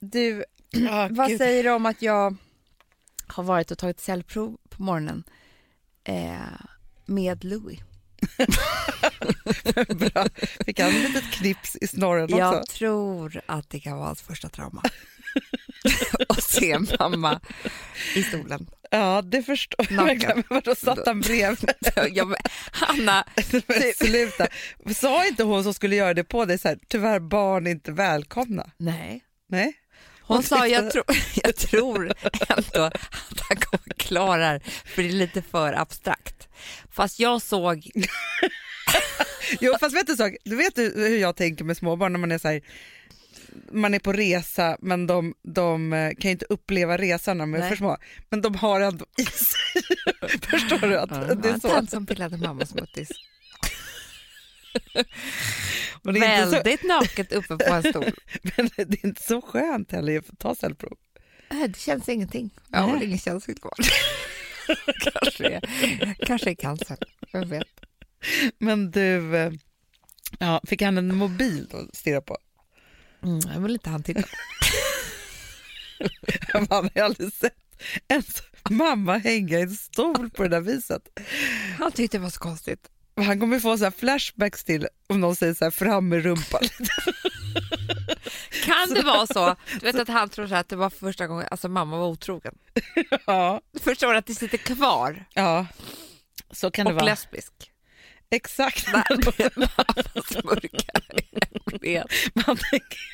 Du, Ah, vad gud. säger du om att jag har varit och tagit cellprov på morgonen eh, med Louis? Bra. Fick han ett litet knips i snorren också? Jag tror att det kan vara hans första trauma. att se mamma i stolen. Ja, det förstår jag Vadå, satt han bredvid? Ja, men, Hanna, Men sluta. Sa inte hon som skulle göra det på dig så här, tyvärr barn är inte välkomna? nej. Nej? Hon, sa, jag, tro, jag tror ändå att han kommer klara det, för det är lite för abstrakt. Fast jag såg, Jo, fast vet du, sak? du vet hur jag tänker med småbarn när man är så här, man är på resa men de, de eh, kan ju inte uppleva resan när de är för små. Men de har ändå i sig. Förstår du? att det är så? som pillade mammas muttis. Och det, är inte så, Väldigt naket uppe på en stol. men det är inte så skönt heller att ta cellprov. Nej, Det känns ingenting. Jag har ingen känsla kvar. kanske, är, kanske är cancer, vem vet. Men du, eh, ja, fick han en mobil att stirra på? Mm, jag vill inte han titta. Man har ju aldrig sett en så- mamma hänga i en stol på det där viset. Han tyckte det var så konstigt. Och Han kommer få så här flashbacks till om någon säger så här fram med rumpan. Kan det vara så du vet att han tror så här att det var första gången alltså mamma var otrogen? ja, Du förstår att det sitter kvar ja, så kan det och vara. lesbisk. Exakt. Man tänker,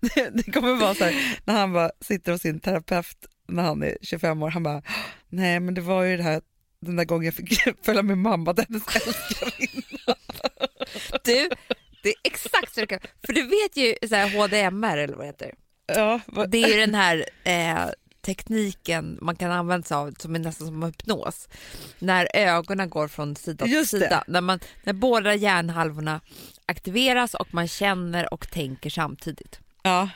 det, det kommer vara så här, när han bara sitter hos sin terapeut när han är 25 år, han bara, nej men det var ju det här den där gången jag fick följa med mamma till hennes älskarinna. Du, det är exakt så det kan För du vet ju så här HDMR eller vad det heter. Ja, vad- Det är ju den här eh, tekniken man kan använda sig av som är nästan som hypnos. När ögonen går från sida till Just det. sida. När, man, när båda hjärnhalvorna aktiveras och man känner och tänker samtidigt. ja.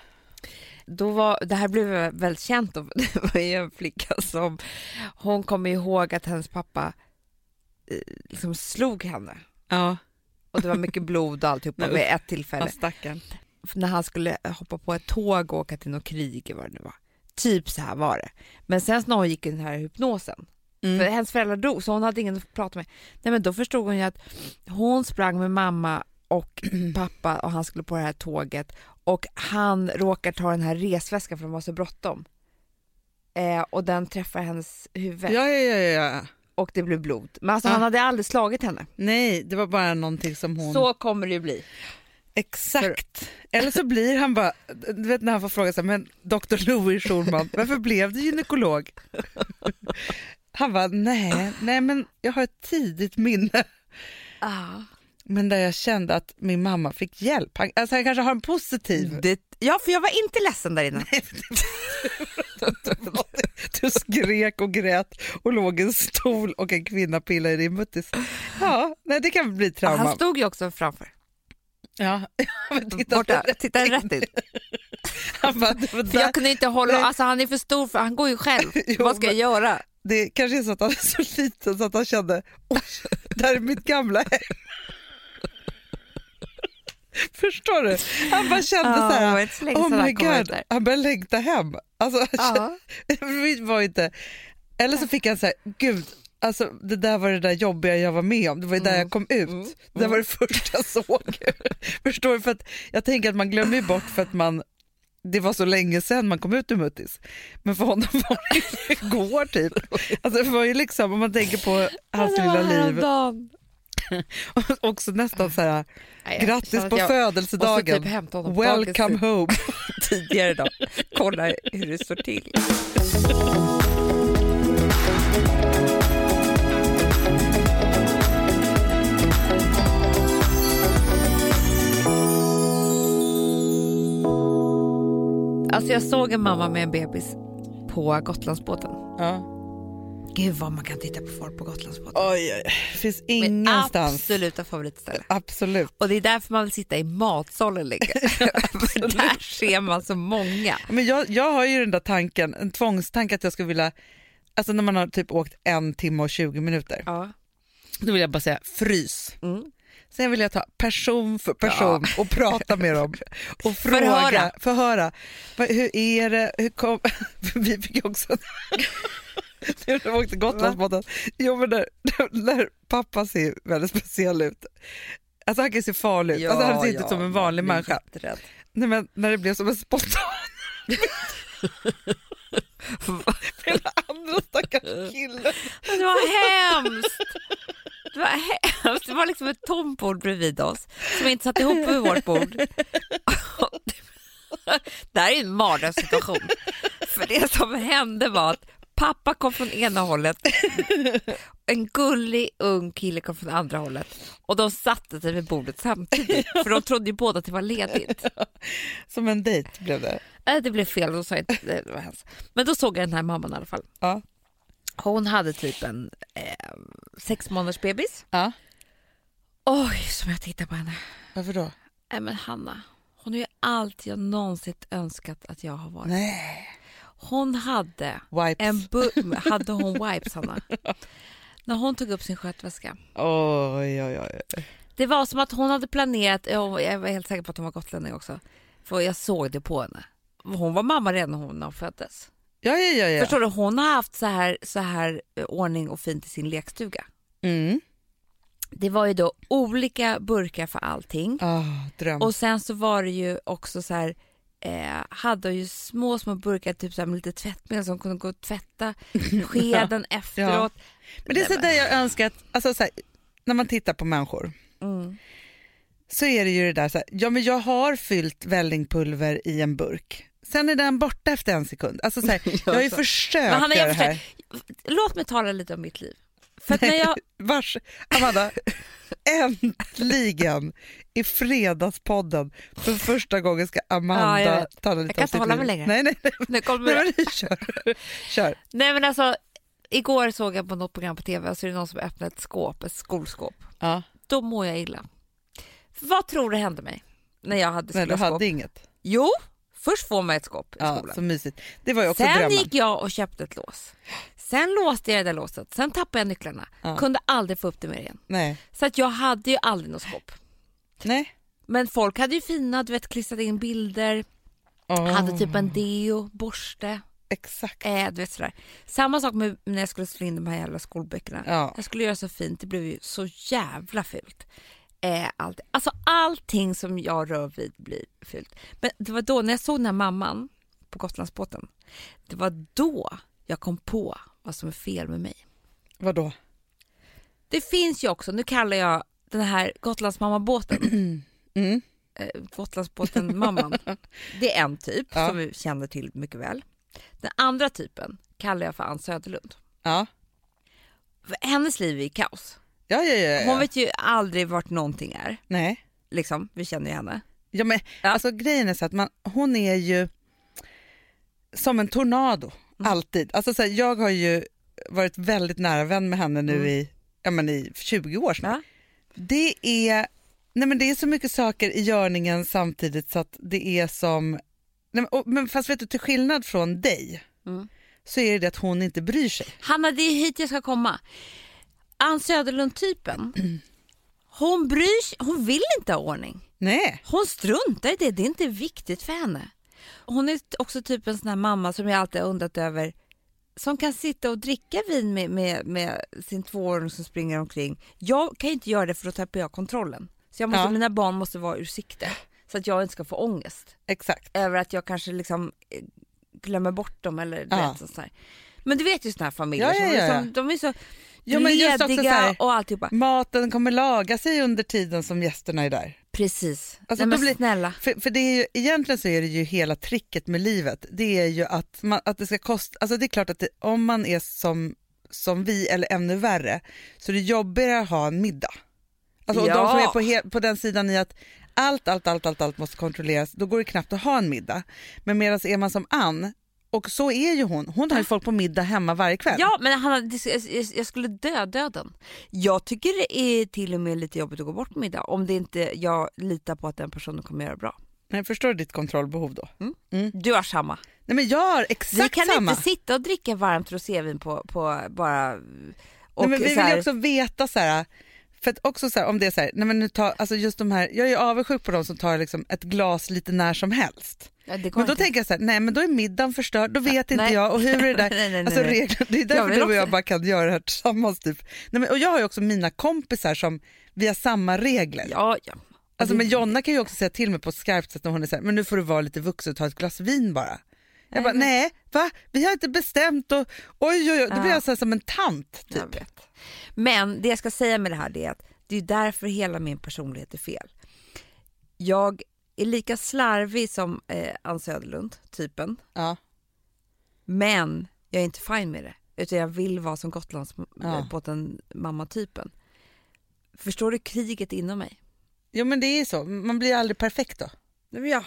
Då var, det här blev väldigt känt. Då. Det var en flicka som hon kommer ihåg att hennes pappa eh, liksom slog henne. ja. Och det var mycket blod och alltihopa vid ett tillfälle. ja när han skulle hoppa på ett tåg och åka till något krig vad det nu var. Typ så här var det. Men sen när hon gick i den här hypnosen, Mm. för hennes föräldrar dog så hon hade ingen att prata med. Nej men då förstod hon ju att hon sprang med mamma och pappa och han skulle på det här tåget och han råkar ta den här resväskan för de var så bråttom. Eh, och den träffar hennes huvud Ja, ja, ja, ja. och det blev blod. Men alltså Ja. han hade aldrig slagit henne. Nej, det var bara någonting som hon... Så kommer det ju bli. Exakt. Eller så blir han bara, du vet när han får fråga sig, men Dr. Louis Schulman, varför blev du gynekolog? Han bara, nej, nej men jag har ett tidigt minne. Ah. Men där jag kände att min mamma fick hjälp. Han, alltså han kanske har en positiv... Det, ja, för jag var inte ledsen där inne. Du skrek och grät och låg i en stol och en kvinna pillade i din muttis. Ja, nej, det kan bli trauma. Han stod ju också framför. Ja, men titta, Borta, titta rätt in. han bara, det, För jag kunde inte hålla, alltså han är för stor för han går ju själv. Jo, Vad ska jag göra? det kanske är så att han är så liten så att han kände, oj, där är mitt gamla hem. Förstår du? Han bara kände så här, inte så länge oh my god, där. han började längta hem. Alltså, Ja. kände- var inte, eller så fick han så här, gud, alltså, det där var det där jobbiga jag var med om, det var ju där Mm. jag kom ut. Mm. Det där var det första jag såg. Förstår du? För att jag tänker att man glömmer bort för att man det var så länge sedan man kom ut ur muttis. Men för honom var det igår typ. Alltså det var ju liksom, om man tänker på hans lilla liv, häromdagen. också nästan så här, Nej, jag grattis känner på jag födelsedagen, typ hämta honom på welcome home. tidigare idag. Kolla hur det står till. Alltså jag såg en mamma med en bebis på Gotlandsbåten. Ja. Gud vad man kan titta på folk på Gotlandsbåten. Oj, oj, det finns Min ingenstans. absoluta favoritställe. Absolut. Och det är därför man vill sitta i matsalen länge. För där ser man så många. Men jag, jag har ju den där tanken, en tvångstanke att jag skulle vilja, alltså när man har typ åkt en timme och 20 minuter, Ja. då vill jag bara säga frys. Mm. Sen vill jag ta person för person och prata med dem och fråga, Förhöra. förhöra. Hur är det? Hur kom... Vi fick också... Nu när vi åkte Gotlandsbåten. Jo men när, när pappa ser väldigt speciell ut. Alltså han kan se farlig ut. alltså, han ser inte ut som en vanlig människa. Nej, men när det blev som en spontan med den andra stackars killen. Det var hemskt! Det var hemskt. Det var liksom ett tomt bord bredvid oss som inte satt ihop med vårt bord. Det här är en mardrömssituation. För det som hände var att pappa kom från ena hållet, en gullig ung kille kom från andra hållet och de satte sig vid bordet samtidigt för de trodde ju båda att det var ledigt. Som en dejt blev det. Nej, det blev fel, de sa inte det var hans. Men då såg jag den här mamman i alla fall. Ja. Hon hade typ en eh, sex månaders bebis. Ja. Oj, som jag tittar på henne. Varför då? Nej men Hanna, hon är ju allt jag någonsin önskat att jag har varit. Nej. Hon hade Wipes. en hade hon wipes Hanna. När hon tog upp sin skötväska. Oj, oj, oj. Det var som att hon hade planerat, ja, jag var helt säker på att hon var gotlänning också. För jag såg det på henne. Hon var mamma redan när hon föddes. Ja, ja, ja. ja. Förstår du, hon har haft så här, så här eh, ordning och fint i sin lekstuga. Mm. Det var ju då olika burkar för allting. Dröm. Och sen så var det ju också så här, eh, hade ju små, små burkar typ så här med lite tvättmedel som kunde gå och tvätta skeden efteråt. Men det är så Nej, där jag önskar att, alltså så här, när man tittar på människor Mm. så är det ju det där så här, ja men jag har fyllt vällingpulver i en burk. Sen är den borta efter en sekund. Alltså så här, jag har ju försökt Men göra det här. Låt mig tala lite om mitt liv. För att när jag, Vars, Amanda, äntligen i Fredagspodden för första gången ska Ja, Amanda jag vet. tala lite Jag kan inte hålla mig längre. Nej, nej, nej, nu kommer nej men kör. kör. Nej men alltså, igår såg jag på något program på tv och så är det någon som öppnade ett skåp, ett skolskåp. Ja, Då mår jag illa. Vad tror du hände mig när jag hade nej, du skåp? hade inget. Jo, först får man ett skåp i Ja, skolan. så mysigt. Det var ju också Sen drömmen. gick jag och köpte ett lås. Sen låste jag det där låset, sen tappade jag nycklarna. Ja. Kunde aldrig få upp det mer igen. Nej. Så att jag hade ju aldrig något skåp. nej. Men folk hade ju fina, du vet klistrat in bilder, Åh, hade typ en deo, borste, Exakt. äh, du vet sådär. Samma sak med när jag skulle slå in de här jävla skolböckerna. Ja. Jag skulle göra så fint, det blev ju så jävla fult. Eh, allt. Alltså allting som jag rör vid blir fult. Men det var då, när jag såg den här mamman på Gotlandsbåten, det var då jag kom på vad som är fel med mig. Vadå? Det finns ju också, nu kallar jag den här Gotlandsmammabåten, Mm. eh, Gotlandsbåten-mamman, det är en typ Ja. som vi känner till mycket väl. Den andra typen kallar jag för Ann Söderlund. Ja. För hennes liv är i kaos. Ja, ja, ja, ja. Hon vet ju aldrig vart någonting är. Nej. Liksom, vi känner ju henne. Ja, men, Ja. Alltså, grejen är så att man, hon är ju som en tornado, Mm. alltid. Alltså, så här, jag har ju varit väldigt nära vän med henne nu Mm. i, ja, men i 20 år snart. Ja. Det, är, nej, men det är så mycket saker i görningen samtidigt så att det är som... Nej, men, och, men fast vet du, till skillnad från dig Mm. så är det att hon inte bryr sig. Hanna, det är hit jag ska komma. Ann Söderlund-typen, hon bryr sig, hon vill inte ha ordning. Nej. Hon struntar i det, det är inte viktigt för henne. Hon är också typ en sån här mamma som jag alltid har undrat över som kan sitta och dricka vin med, med, med sin tvååring som springer omkring. Jag kan inte göra det för då tappar jag kontrollen. Så jag måste, Ja. mina barn måste vara ur sikte så att jag inte ska få ångest Exakt. över att jag kanske liksom eh, glömmer bort dem eller Ja. vet, sånt där. Men du vet ju såna här familjer Ja, som ja, ja, liksom, ja. de är så Ja, men just också lediga så här- och alltihopa. Maten kommer laga sig under tiden som gästerna är där. Precis. Alltså, Nej, blir- snälla. För, för det är ju, egentligen så är det ju hela tricket med livet. Det är ju att, man, att det ska kosta, alltså det är klart att det, om man är som, som vi eller ännu värre så är det jobbigare att ha en middag. Alltså, och de Ja. som är på, he, på den sidan i att allt, allt, allt, allt, allt måste kontrolleras, då går det knappt att ha en middag. Men medan är man som Ann, och så är ju hon, hon har ju folk på middag hemma varje kväll. Ja, men Hanna, det- jag- jag- jag skulle dö döden. Jag tycker det är till och med lite jobbigt att gå bort på middag om det inte jag litar på att den personen kommer göra bra. Men förstår du ditt kontrollbehov då? Du har samma. Nej men jag har Vi exakt kan samma. inte sitta och dricka varmt rosévin på, på bara... Och Nej, men vi vill ju också veta så här, För att också så här, om det är så här, nej men nu tar, alltså just de här, jag är avundsjuk på de som tar liksom ett glas lite när som helst. Ja, Men då inte. tänker jag så här, nej men då är middagen förstörd, då vet inte nej. jag och hur är det där? nej, nej, Alltså regler, det är därför du och jag bara kan göra det här tillsammans. Typ. Nej, men, och jag har ju också mina kompisar som vi har samma regler. Ja, ja. Alltså, men Jonna kan ju också säga till mig på ett skarpt sätt när hon är så här, men nu får du vara lite vuxen och ta ett glas vin bara. Jag bara, nej, va? Vi har inte bestämt och oj, oj, oj. Då blir Ja. jag så här som en tant. Typ. Men det jag ska säga med det här är att det är därför hela min personlighet är fel. Jag är lika slarvig som eh, Ann Söderlund, typen, Ja. men jag är inte fin med det. Utan jag vill vara som Ja. Gotlandsbåten mamma-typen. Förstår du kriget inom mig? Jo men det är så, man blir aldrig perfekt då. Nej, men Jag,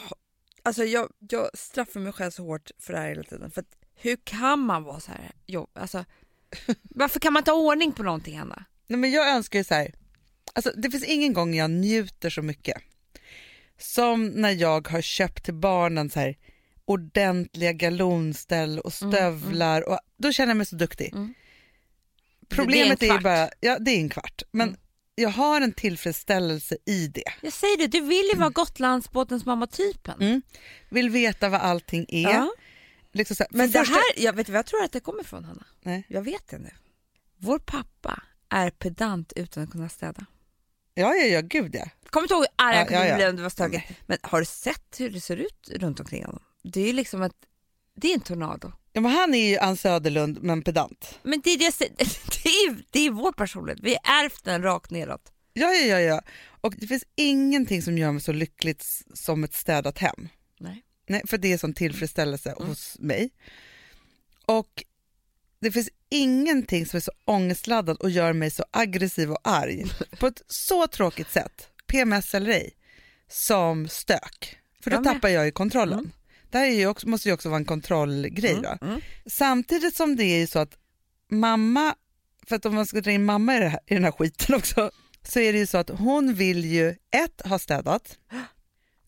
alltså jag, jag straffar mig själv så hårt för det här hela tiden. För att, hur kan man vara så här? Jo, alltså, varför kan man inte ha ordning på någonting, Hanna? Nej, men jag önskar ju så här, alltså, det finns ingen gång jag njuter så mycket som när jag har köpt till barnen så här, ordentliga galonställ och stövlar. Och, då känner jag mig så duktig. Mm. Problemet Det är, är ju bara, ja det är en kvart, men Mm. jag har en tillfredsställelse i det. Jag säger det, du vill ju vara Gotlandsbåtens mamma-typen. Mm. Vill veta vad allting är. Ja. Liksom här, Men det första- här, jag vet vad jag tror att det kommer ifrån Hanna? Nej. Jag vet det nu. Vår pappa är pedant utan att kunna städa. Ja, ja, ja, gud ja. Kommer du ihåg hur arg Ja, jag kunde ja, om det var stökigt? Men har du sett hur det ser ut runt omkring honom? Det är ju liksom ett, det är en tornado. ja men han är ju Ann Söderlund men pedant. Men det är, det, det är, det är vår personlighet, vi har ärvt den rakt neråt. Ja, ja, ja, ja. Och det finns ingenting som gör mig så lyckligt som ett städat hem. Nej. Nej, för det är sån tillfredsställelse Mm. hos mig. Och det finns ingenting som är så ångestladdat och gör mig så aggressiv och arg på ett så tråkigt sätt, PMS eller ej, som stök. För då Jag tappar jag ju kontrollen. Mm. Det här är ju också, måste ju också vara en kontrollgrej. Då. Mm. Samtidigt som det är ju så att mamma, för att om man ska dra in mamma i, här, i den här skiten också, så är det ju så att hon vill ju ett, ha städat,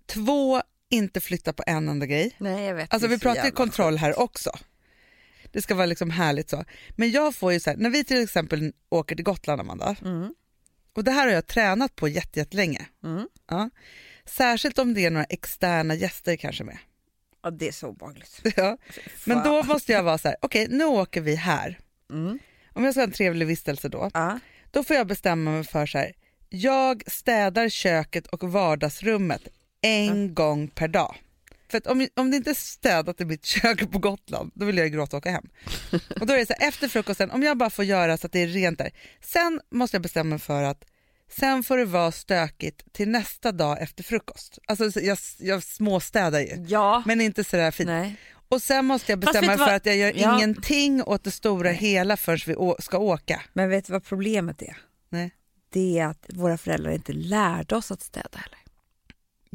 två, inte flytta på en enda grej. Nej, jag vet. Alltså vi pratar ju kontroll här också. Det ska vara liksom härligt så. Men jag får ju så här, när vi till exempel åker till Gotland Amanda, Mm. och det här har jag tränat på jätte- jättelänge. Mm. Ja. Särskilt om det är några externa gäster kanske med. Ja, det är så obehagligt. Ja. Men då måste jag vara så här, okej nu åker vi här. Mm. Om jag ska ha en trevlig vistelse då, Ja. då får jag bestämma mig för så här, jag städar köket och vardagsrummet en gång per dag. För att om, om det inte är städat i mitt kök på Gotland, då vill jag ju gråta och åka hem. Och då är det så här, efter frukosten, om jag bara får göra så att det är rent där. Sen måste jag bestämma mig för att sen får det vara stökigt till nästa dag efter frukost. Alltså jag, jag småstädar ju, ja. men inte sådär fint. Nej. Och sen måste jag bestämma mig för vad? att jag gör Ja. ingenting åt det stora hela förrän vi ska åka. Men vet du vad problemet är? Nej. Det är att våra föräldrar inte lärde oss att städa heller.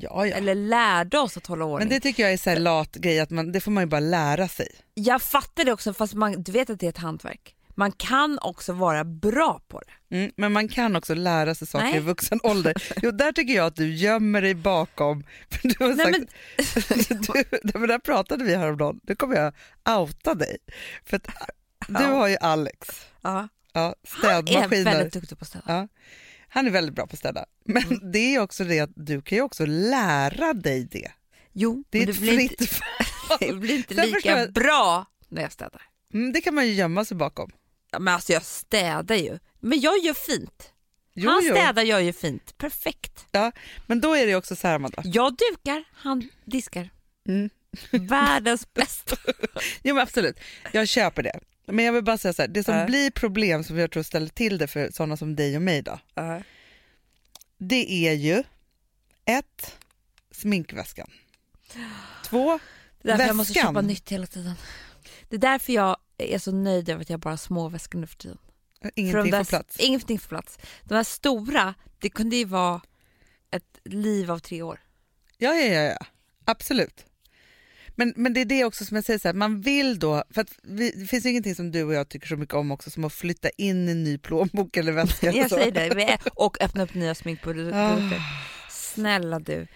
Ja, ja. Eller lärde oss att hålla ordning. Men det tycker jag är här lat grej, att man, det får man ju bara lära sig. Jag fattar det också, fast man, du vet att det är ett hantverk. Man kan också vara bra på det. Mm, men man kan också lära sig saker Nej. i vuxen ålder. Jo, där tycker jag att du gömmer dig bakom. För du har Nej, sagt, men, du, det där pratade vi häromdagen, nu kommer jag outa dig. För att du har ju Alex, ja, ja, han är städmaskiner. väldigt duktig på att städa. Ja, han är väldigt bra på att städa. Men Mm. det är också det att du kan ju också lära dig det. Jo, Det är men ett blir fritt inte, det blir inte lika jag- bra när jag städar. mm, Det kan man ju gömma sig bakom. Ja, men alltså jag städar ju. Men jag gör fint. Jo, han jo. städar, jag gör fint. Perfekt. Ja, men då är det också så här Amanda. Jag dukar, han diskar. Mm. Världens bästa. Jo men absolut, jag köper det. Men jag vill bara säga så här, det som Ja. blir problem som jag tror ställer till det för sådana som dig och mig då, det är ju ett, sminkväskan. Två, Det är därför jag måste Väskan. köpa nytt hela tiden. Det är därför jag är så nöjd över att jag bara har små väskor nu för tiden. Ingenting får plats. Ingenting får plats. De här stora, det kunde ju vara ett liv av tre år. Ja, ja, ja, ja. absolut. Men, men det är det också som jag säger, så här, man vill då, för att vi, det finns ju ingenting som du och jag tycker så mycket om också som att flytta in en ny plånbok eller väska. eller Jag så. säger det. Och öppna upp nya sminkprodukter. Ah. Snälla du.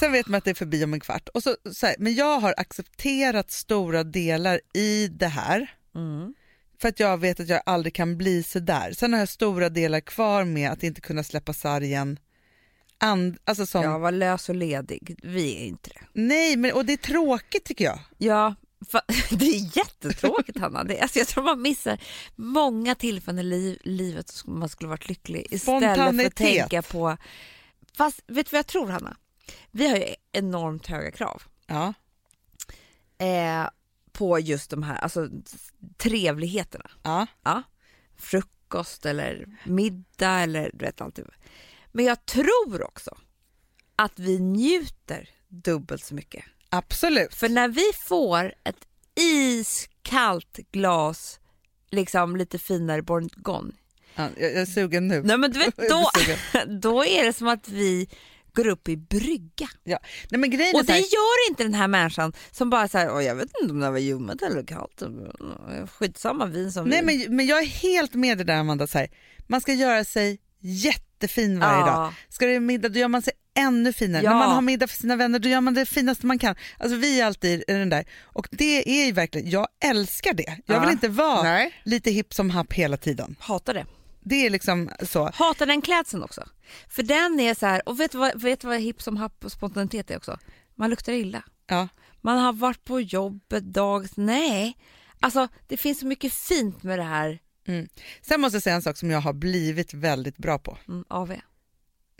Sen vet man att det är förbi om en kvart. Och så, så här, men jag har accepterat stora delar i det här Mm. För att jag vet att jag aldrig kan bli så där. Sen har jag stora delar kvar med att inte kunna släppa sargen. And, alltså som, Ja, var lös och ledig. Vi är inte det. Nej, men, och det är tråkigt tycker jag. Ja, det är jättetråkigt Hanna. Det, alltså, jag tror man missar många tillfällen i liv, livet som man skulle varit lycklig istället för att tänka på... Fast vet du vad jag tror Hanna? Vi har ju enormt höga krav Ja, eh, på just de här alltså, trevligheterna. ja. Ja, frukost eller middag eller du vet allt. Men jag tror också att vi njuter dubbelt så mycket. absolut. För när vi får ett iskallt glas liksom lite finare bourgogne. Ja, jag, jag är sugen nu. Nej men du vet, då, då är det som att vi går upp i brygga. Ja. Nej, men grejen Och det här, gör inte den här människan som bara säger jag vet inte om det var ljummet eller kallt. Skitsamma vin som nej, vin. men, men jag är helt med det där Amanda. Så här, man ska göra sig jättefin varje Ja. dag. Ska det middag då gör man sig ännu finare. Ja. När man har middag för sina vänner då gör man det finaste man kan. Alltså vi är alltid den där. Och det är ju verkligen, jag älskar det. Jag Ja. vill inte vara Nej. lite hipp som happ hela tiden. Hatar det. Det är liksom så. Hatar den klädseln också. För den är så här, och vet du vad, vet vad hipp som happ och spontanitet är också? Man luktar illa. Ja. Man har varit på jobbet dag... Nej, alltså det finns så mycket fint med det här Sen måste jag säga en sak som jag har blivit väldigt bra på. mm, AV.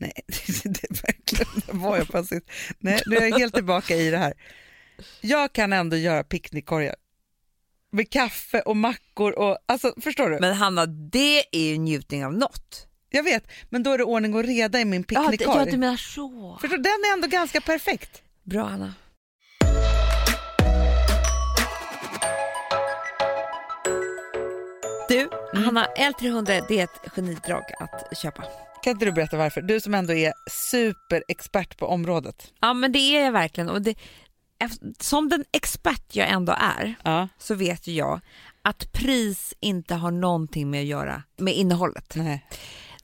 Nej, det är verkligen, var jag på sist. Nej, nu är jag helt tillbaka i det här. Jag kan ändå göra picknickkorgar. Med kaffe och mackor och, alltså förstår du? Men Hanna, det är ju njutning av något. Jag vet, men då är det ordning och reda i min picknickkorg. ja, du menar så. Förstår? Den är ändå ganska perfekt. Bra Hanna. Du, Hanna, L300 det är ett genidrag att köpa. Kan inte du berätta varför? Du som ändå är superexpert på området. Ja, men det är jag verkligen. Och det, som den expert jag ändå är Ja. så vet ju jag att pris inte har någonting med att göra med innehållet. Nej.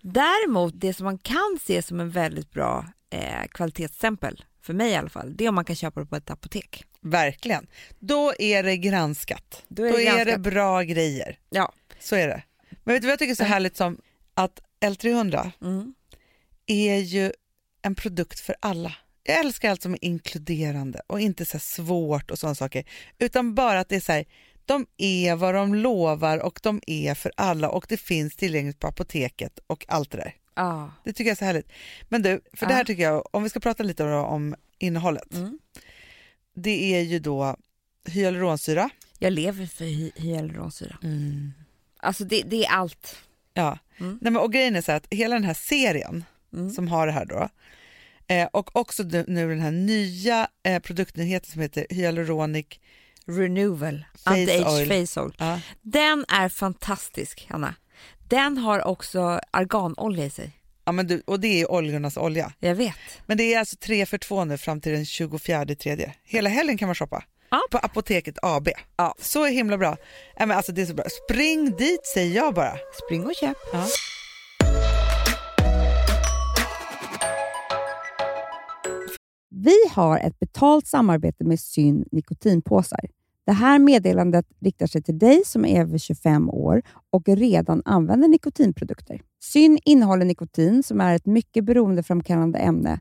Däremot, det som man kan se som en väldigt bra eh, kvalitetsstämpel, för mig i alla fall, det är om man kan köpa det på ett apotek. Verkligen. Då är det granskat. Då är det granskat. bra grejer. Ja. Så är det. Men vet du vad jag tycker är så härligt som att L300 Mm. är ju en produkt för alla. Jag älskar allt som är inkluderande och inte så svårt och sådana saker. Utan bara att det är så här, de är vad de lovar och de är för alla och det finns tillgängligt på apoteket och allt det där. Ja. Det tycker jag är så härligt. Men du, för det Ja. här tycker jag, om vi ska prata lite om innehållet. Mm. Det är ju då hyaluronsyra. Jag lever för hy- hyaluronsyra. Alltså det, det är allt. Ja, Mm. Nej, men, och grejen är så att hela den här serien Mm. som har det här då eh, och också nu, nu den här nya eh, produktnyheten som heter Hyaluronic Renewal, Anti-Age. Face Oil. ja, Den är fantastisk, Hanna. Den har också arganolja i sig. ja, men du, och det är oljornas olja. Jag vet. Men det är alltså tre för två nu fram till den 24 tredje. Hela helgen kan man shoppa. Ja. På Apoteket AB. Ja. Så himla bra. Nej, men alltså, det är så bra. Spring dit säger jag bara. Spring och köp. Ja. Vi har ett betalt samarbete med Syn nikotinpåsar. Det här meddelandet riktar sig till dig som är över 25 år och redan använder nikotinprodukter. Syn innehåller nikotin som är ett mycket beroendeframkallande ämne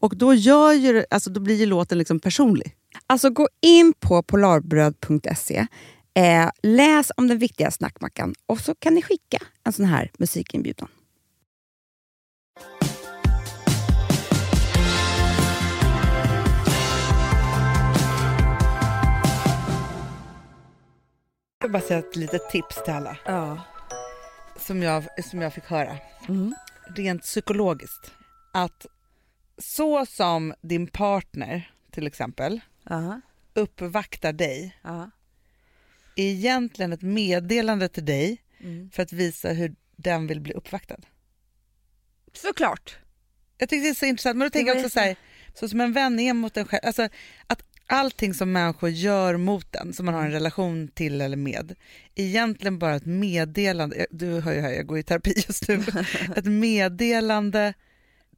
Och då, gör ju, alltså, då blir ju låten liksom personlig. Alltså gå in på polarbröd.se, eh, läs om den viktiga snackmackan och så kan ni skicka en sån här musikinbjudan. Jag vill bara säga ett litet tips till alla Ja. som jag, som jag fick höra. Mm. Rent psykologiskt. Att så som din partner till exempel Ja. uppvaktar dig Ja. är egentligen ett meddelande till dig Mm. för att visa hur den vill bli uppvaktad. Såklart. Jag tycker det är så intressant, men då tänker jag också så här, så som en vän är mot en själv, alltså att allting som människor gör mot en, som man har en relation till eller med, egentligen bara ett meddelande, du hör ju här, jag går i terapi just nu, ett meddelande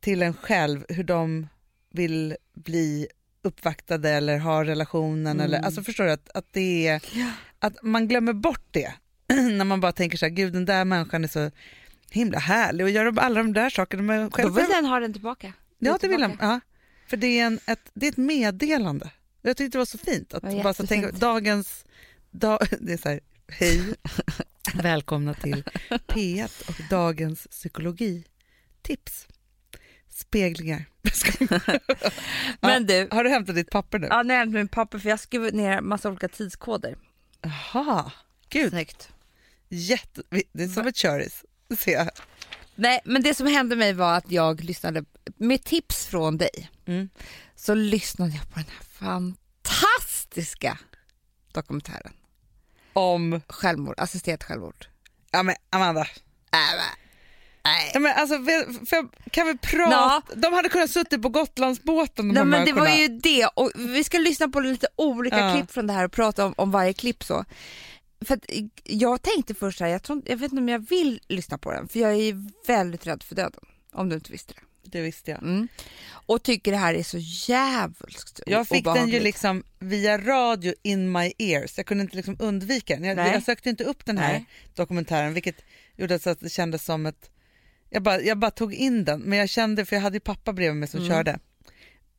till en själv hur de vill bli uppvaktade eller ha relationen eller, alltså förstår du att, att det är, att man glömmer bort det när man bara tänker så här, gud den där människan är så himla härlig och gör alla de där sakerna men Då själv vill den ha den tillbaka. Ja, det vill tillbaka. Ja. För det är, en, ett, det är ett meddelande. Jag tyckte det var så fint. Att bara så tänka, dagens... Da, det är så här, hej, välkomna till P1 och dagens psykologitips. Speglingar. Men du, Har du hämtat ditt papper nu? ja, nu har jag hämtat min papper för jag skrev ner massa olika tidskoder. Jaha, gud. Snyggt. Jätte, det är som ett köris. ser jag. Nej, men det som hände mig var att jag lyssnade, med tips från dig, Mm. så lyssnade jag på den här fantastiska dokumentären. Om, Självmord, assisterat självmord. ja men Amanda, Äh, Ja, men alltså, för, kan vi prata? Ja. De hade kunnat suttit på Gotlandsbåten de Nej, men det var ju det och vi ska lyssna på lite olika Ja. klipp från det här och prata om, om varje klipp så. För att jag tänkte först här, jag, tror, jag vet inte om jag vill lyssna på den för jag är väldigt rädd för döden. Om du inte visste det. Det visste jag. Mm. Och tycker det här är så jävligt Jag fick den ju obehagligt. liksom via radio in my ears. Jag kunde inte liksom undvika den. Jag, Nej. jag sökte inte upp den här Nej. dokumentären vilket gjorde så att det kändes som ett... Jag bara, jag bara tog in den men jag kände, för jag hade ju pappa bredvid mig som Mm. körde.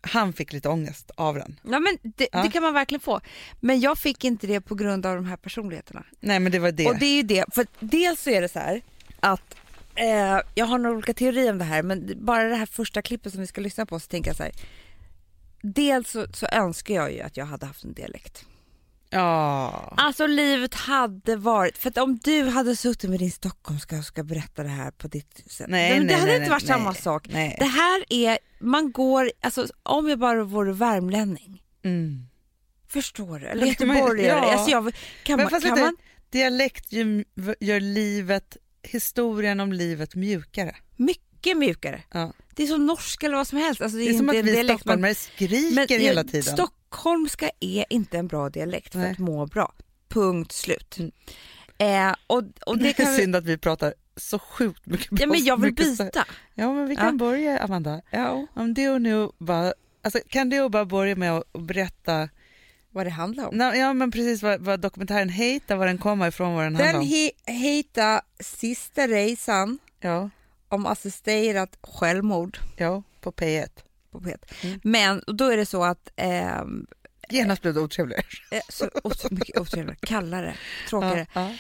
Han fick lite ångest av den. Ja, men det, Ja. det kan man verkligen få. Men jag fick inte det på grund av de här personligheterna. Nej men det var det. Och det är ju det, för dels så är det så här att eh, jag har några olika teorier om det här men bara det här första klippet som vi ska lyssna på så tänker jag så här. Dels så, så önskar jag ju att jag hade haft en dialekt. Ja. Alltså livet hade varit, för att om du hade suttit med din stockholmska och ska berätta det här på ditt sätt. Nej, det, det nej, hade nej, inte varit nej, samma nej. sak. Nej. Det här är, man går, alltså om jag bara vore värmlänning. Mm. Förstår du? Eller det göteborgare. ja. Alltså jag, kan Men man, kan man Dialekt gör, livet, historien om livet mjukare. mycket mjukare. Ja. Det är som norska eller vad som helst. Alltså det är, Det är som inte att vi dialekt, stockholmare skriker men, hela tiden. Stockholmska är inte en bra dialekt för Nej. att må bra. Punkt slut. Mm. Eh, och, och det det är vi, synd att vi pratar så sjukt mycket ja, men jag vill byta. Ja men vi Ja. kan börja Amanda. Ja. Om du nu bara, alltså, kan du bara börja med att berätta, Vad det handlar om. ja men precis vad, vad dokumentären heter, var den kommer ifrån, vad den handlar Den om. he, heter Sista resan Ja, om assisterat självmord ja, på P1. P1. Mm. Men då är det så att ehm, Genast blev det otrevligare. eh, så, så mycket otrevligare, kallare, tråkigare. Ja, ja.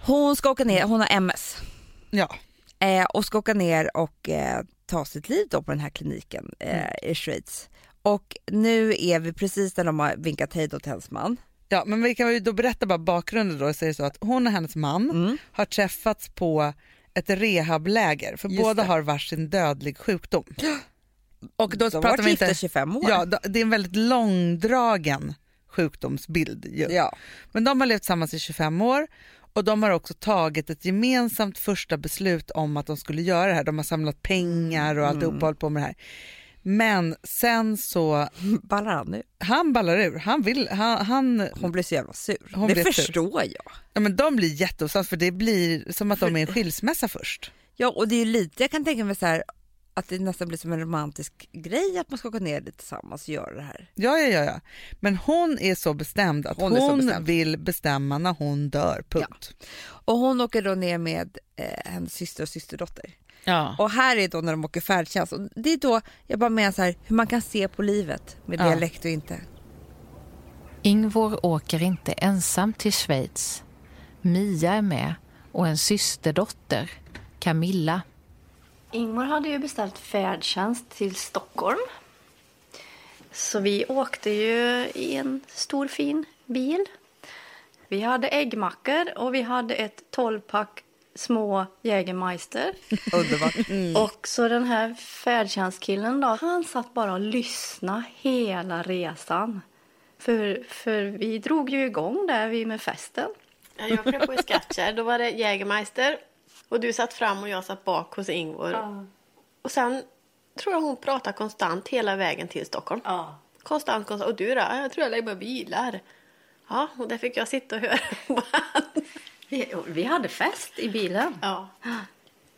Hon ska åka ner, hon har MS. ja. eh, och ska åka ner och eh, ta sitt liv då på den här kliniken eh, Mm. i Schweiz. Och nu är vi precis när de har vinkat hej då till hennes man. Ja, men vi kan ju då berätta bara bakgrunden då, så är det så att hon och hennes man Mm. har träffats på ett rehabläger för Just båda det. har varsin dödlig sjukdom. Och då de pratar vi inte... i 25 år. Ja, det är en väldigt långdragen sjukdomsbild ju. ja. Men de har levt tillsammans i 25 år och de har också tagit ett gemensamt första beslut om att de skulle göra det här. De har samlat pengar och alltihop Mm. hållit på med det här. Men sen så, Ballar han nu? han ballar ur. Han vill, han, han, Hon blir så jävla sur. Hon det blir sur. förstår jag. ja, men de blir jätteosams för det blir som att de är en skilsmässa först. Ja och det är ju lite, jag kan tänka mig så här att det nästan blir som en romantisk grej att man ska gå ner dit tillsammans och göra det här. Ja, ja, ja, ja. Men hon är så bestämd att Hon hon, bestämd. vill bestämma när hon dör, punkt. Och hon åker då ner med eh, hennes syster och systerdotter. Ja. Och här är då när de åker färdtjänst. Och det är då jag bara menar så här hur man kan se på livet med Ja. dialekt och inte. Ingvor åker inte ensam till Schweiz. Mia är med och en systerdotter, Camilla. Ingmar hade ju beställt färdtjänst till Stockholm. Så vi åkte ju i en stor fin bil. Vi hade äggmackor och vi hade ett 12-pack små Jägermeister. Underbart. Och så den här färdtjänstkillen då, han satt bara och lyssnade hela resan. För, för vi drog ju igång där vi med festen. Ja, Jag flög på i Skatcher. Då var det Jägermeister. Och du satt fram och jag satt bak hos Ingvor. Och sen tror jag hon pratade konstant hela vägen till Stockholm. Ja. Konstant, konstant. Och du då? Jag tror jag lägger på bilar. Ja, och där fick jag sitta och höra. Vi, vi hade fest i bilen. ja.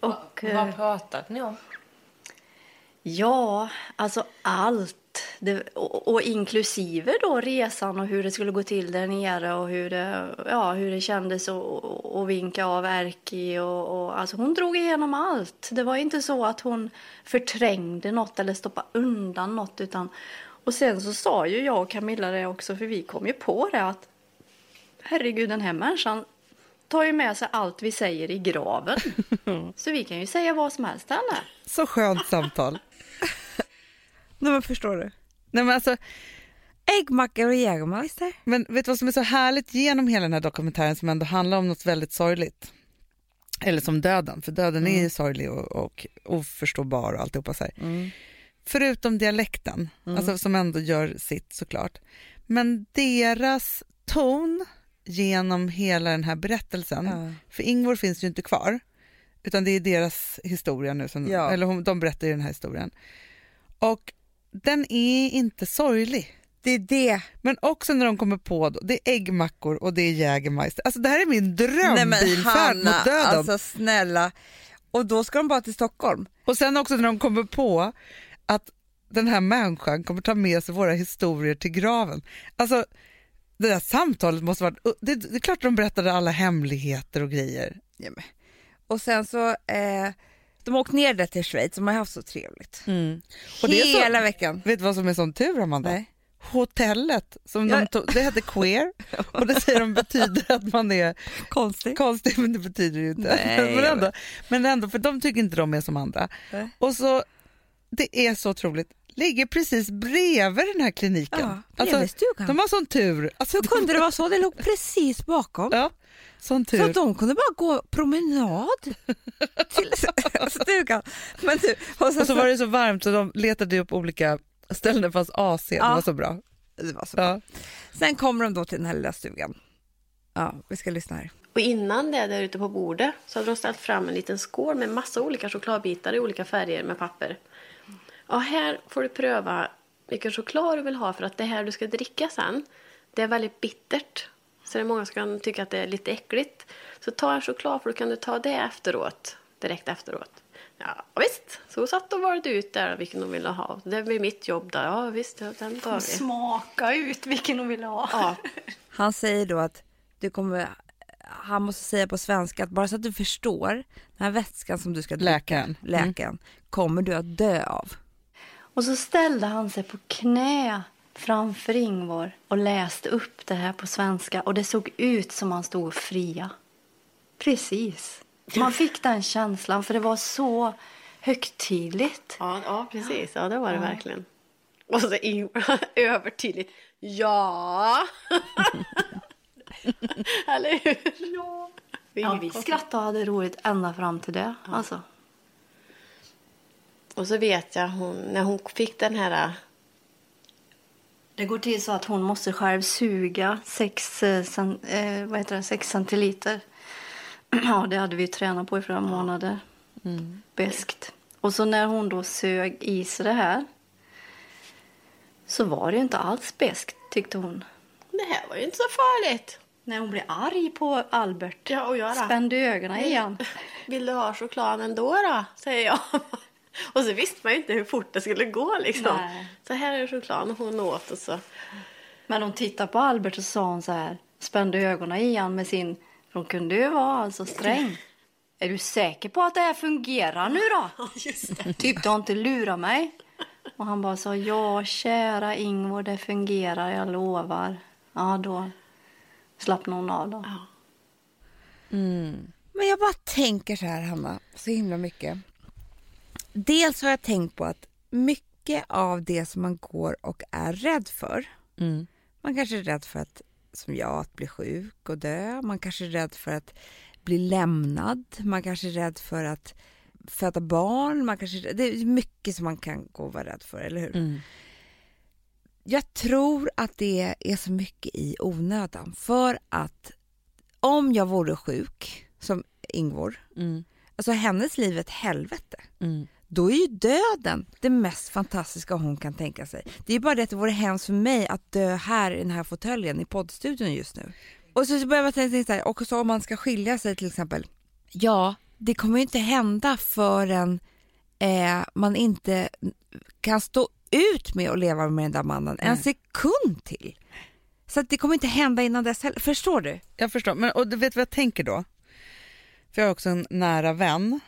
Och, eh, pratade ni om? Ja, alltså allt. Det, och, och inklusive då resan och hur det skulle gå till där nere och hur det, ja, hur det kändes att vinka av Erki. Och, och, alltså hon drog igenom allt. Det var inte så att hon förträngde något eller stoppade undan något. Utan, och sen så sa ju jag och Camilla det också, för vi kom ju på det att herregud, den här människan tar ju med sig allt vi säger i graven. så vi kan ju säga vad som helst till henne. Så skönt samtal. Nej men förstår du? Nej, men alltså, Äggmackor och Jägermeister. Men vet du vad som är så härligt genom hela den här dokumentären som ändå handlar om något väldigt sorgligt? Eller som döden, för döden är ju sorglig och, och oförståbar och alltihopa så här. Förutom dialekten, alltså som ändå gör sitt såklart. Men deras ton genom hela den här berättelsen, för Ingvor finns ju inte kvar, utan det är deras historia nu, som, Ja. eller hon, de berättar ju den här historien. Och den är inte sorglig. Det är det. Men också när de kommer på, då, det är äggmackor och det är Jägermeister. Alltså det här är min drömbilfärd mot döden. alltså snälla. Och då ska de bara till Stockholm. Och sen också när de kommer på att den här människan kommer ta med sig våra historier till graven. Alltså det där samtalet måste varit, det, det är klart de berättade alla hemligheter och grejer. Ja. Och sen så, eh, de har åkt ner där till Schweiz, de har haft så trevligt. Och det är så- Hela veckan. Vet du vad som är sån tur Amanda? Nej. Hotellet, som Ja. de tog, det hette queer och det säger de betyder att man är Konstigt. konstig men det betyder ju inte. Nej, men, ändå, men ändå, för de tycker inte de är som andra. Nej. Och så, det är så otroligt, ligger precis bredvid den här kliniken. Ja, alltså, de har sån tur. Alltså, Hur kunde det vara så? Det låg precis bakom. Ja, sån Så tur. att de kunde bara gå promenad till stugan. Men du, och sen Och så var det så varmt så de letade upp olika ställen där det fanns AC, det Ja. var så bra. det var så. Ja. Sen kommer de då till den här lilla stugan. Ja, vi ska lyssna här. Och innan det, där ute på bordet, så hade de ställt fram en liten skål med massa olika chokladbitar i olika färger med papper. Ja, här får du pröva vilken choklad du vill ha för att det här du ska dricka sen, det är väldigt bittert. Så det är många som kan tycka att det är lite äckligt. Så ta en choklad för då kan du ta det efteråt, direkt efteråt. Ja, visst. Så satt de valde ut där vilken de ville ha. Det blir mitt jobb där. Ja, visst, ja, den tar vi. Smaka ut vilken hon vill ha. Ja, Han säger då att du kommer, han måste säga på svenska att bara så att du förstår, den här vätskan som du ska dricka, Läkaren. läkaren kommer du att dö av. Och så ställde han sig på knä framför Ingvar och läste upp det här på svenska. Och det såg ut som han stod och fria. Precis. Man fick den känslan för det var så högtidligt. Ja, ja precis. Ja, det var det verkligen. Och så Ingvar övertydligt. Ja! Eller hur? Ja. Ja, vi skrattade och hade roligt ända fram till det. Alltså. Och så vet jag hon, när hon fick den här... Det går till så att hon måste själv suga 6 cent, eh, sex centiliter. Ja, det hade vi tränat på i flera månader. Beskt. Och så när hon då sög i sig det här så var det inte alls beskt, tyckte hon. Det här var ju inte så farligt. När hon blev arg på Albert. Ja, och jag då? Spände ögonen igen. Vill du ha chokladen då då? Säger jag. Och så visste man ju inte hur fort det skulle gå liksom. Nej. Så här är chokladen och hon åt och så. Men hon tittade på Albert och sa hon så här, spände ögonen igen med sin, för hon kunde ju vara alltså sträng. Är du säker på att det här fungerar nu då? Just det. Typ du har inte lurat mig. Och han bara sa, ja kära Ingvar det fungerar, jag lovar. Ja då slappnade hon av då. Men jag bara tänker så här Hanna, så himla mycket. Dels har jag tänkt på att mycket av det som man går och är rädd för, Mm. man kanske är rädd för att, som jag, att bli sjuk och dö. Man kanske är rädd för att bli lämnad. Man kanske är rädd för att föda barn. Man kanske, det är mycket som man kan gå och vara rädd för, eller hur? Mm. Jag tror att det är så mycket i onödan. För att om jag vore sjuk, som Ingvor, Mm. alltså hennes liv är ett helvete. Mm. Då är ju döden det mest fantastiska hon kan tänka sig. Det är bara det att det vore hemskt för mig att dö här i den här fåtöljen i poddstudion just nu. Och så börjar jag tänka så här, och så om man ska skilja sig till exempel. Ja, det kommer ju inte hända förrän eh, man inte kan stå ut med att leva med den där mannen en Nej. sekund till. Så det kommer inte hända innan dess heller. Förstår du? Jag förstår, men och du vet vad jag tänker då? För jag har också en nära vän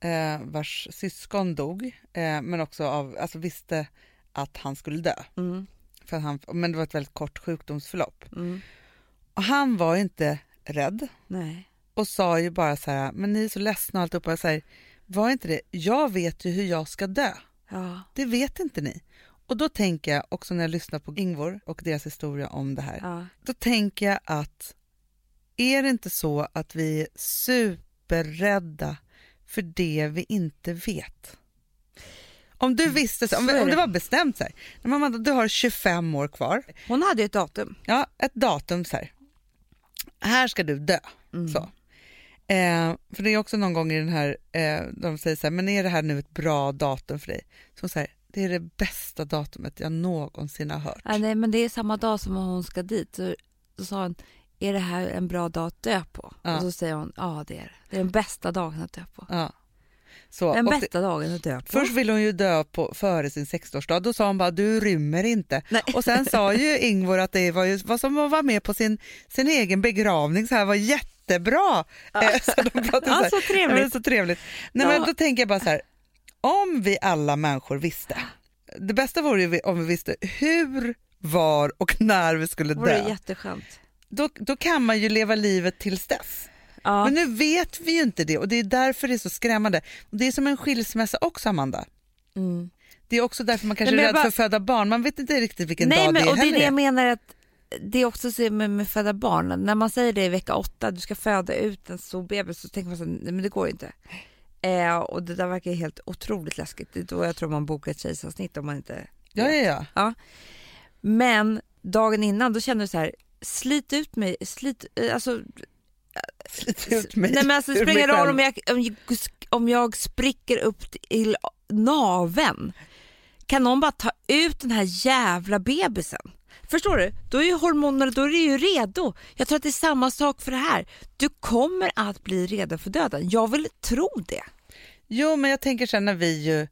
eh, vars syskon dog, eh, men också av, alltså visste att han skulle dö. Mm. För han, men det var ett väldigt kort sjukdomsförlopp. Mm. Och han var inte rädd Nej. och sa ju bara så här, men ni är så ledsna och alltihopa. Jag säger, var inte det, jag vet ju hur jag ska dö. Ja. Det vet inte ni. Och då tänker jag också när jag lyssnar på Ingvor och deras historia om det här. ja. Då tänker jag att är det inte så att vi är superrädda för det vi inte vet? Om du visste, så, om, om det. var bestämt så här, "Nej, men Amanda, du har 25 år kvar, Hon hade ju ett datum. ja, ett datum så här, här ska du dö. Mm. Så. Eh, för det är också någon gång i den här, eh, de säger så här, men är det här nu ett bra datum för dig? Så säger, det är det bästa datumet jag någonsin har hört. Ja, nej, men det är samma dag som hon ska dit. Så, så sa hon, är det här en bra dag att dö på? Ja. Och så säger hon, ja det är det. Det är den bästa dagen att dö på. Ja. Så, Den och det, bästa dagen att dö på. först ville hon ju dö på, före sin 60-årsdag, då sa hon bara du rymmer inte. Nej. Och sen sa ju Ingvor att det var, ju, var som att vara med på sin, sin egen begravning, så här var jättebra. Eh, Så de pratade så ja, här, så Ja, är trevligt. så trevligt. Nej, Ja. men då tänker jag bara så här, om vi alla människor visste, det bästa vore ju om vi visste hur, var och när vi skulle Det vore dö. jätteskönt. Då, då kan man ju leva livet tills dess. Ja. Men nu vet vi ju inte det och det är därför det är så skrämmande. Det är som en skilsmässa också Amanda. Mm. Det är också därför man kanske Nej, är rädd jag för att föda barn. Man vet inte riktigt vilken Nej, dag men, det är och det är det jag menar att det är också så med, med föda barn. När man säger det i vecka åtta, du ska föda ut en stor bebis, så tänker man så nej men det går inte. Eh, och det där verkar helt otroligt läskigt. Det är då jag tror man bokar ett kejsarsnitt om man inte Ja, ja, ja. Men dagen innan då kände du så här, slit ut mig, slit, eh, alltså, Slit ut mig nej men alltså det spelar ingen roll om jag, om, jag, om jag spricker upp till naven. Kan någon bara ta ut den här jävla bebisen? Förstår du? Då är ju hormonerna, då är det ju redo. Jag tror att det är samma sak för det här. Du kommer att bli redo för döden. Jag vill tro det. Jo, men jag tänker sen när vi ju...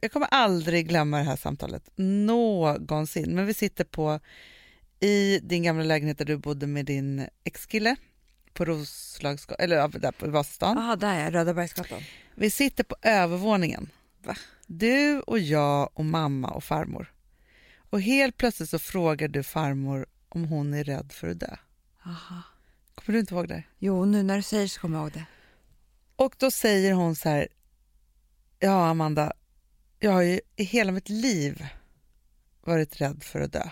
Jag kommer aldrig glömma det här samtalet, någonsin. Men vi sitter på i din gamla lägenhet där du bodde med din exkille på Roslagsgatan, eller ja, där på Vasastan. Jaha, där är Rödabergsgatan. Vi sitter på övervåningen. Va? Du och jag och mamma och farmor. Och helt plötsligt så frågar du farmor om hon är rädd för att dö. Aha. Kommer du inte ihåg det? Jo, nu när du säger så kommer jag ihåg det. Och då säger hon så här, ja Amanda, jag har ju i hela mitt liv varit rädd för att dö.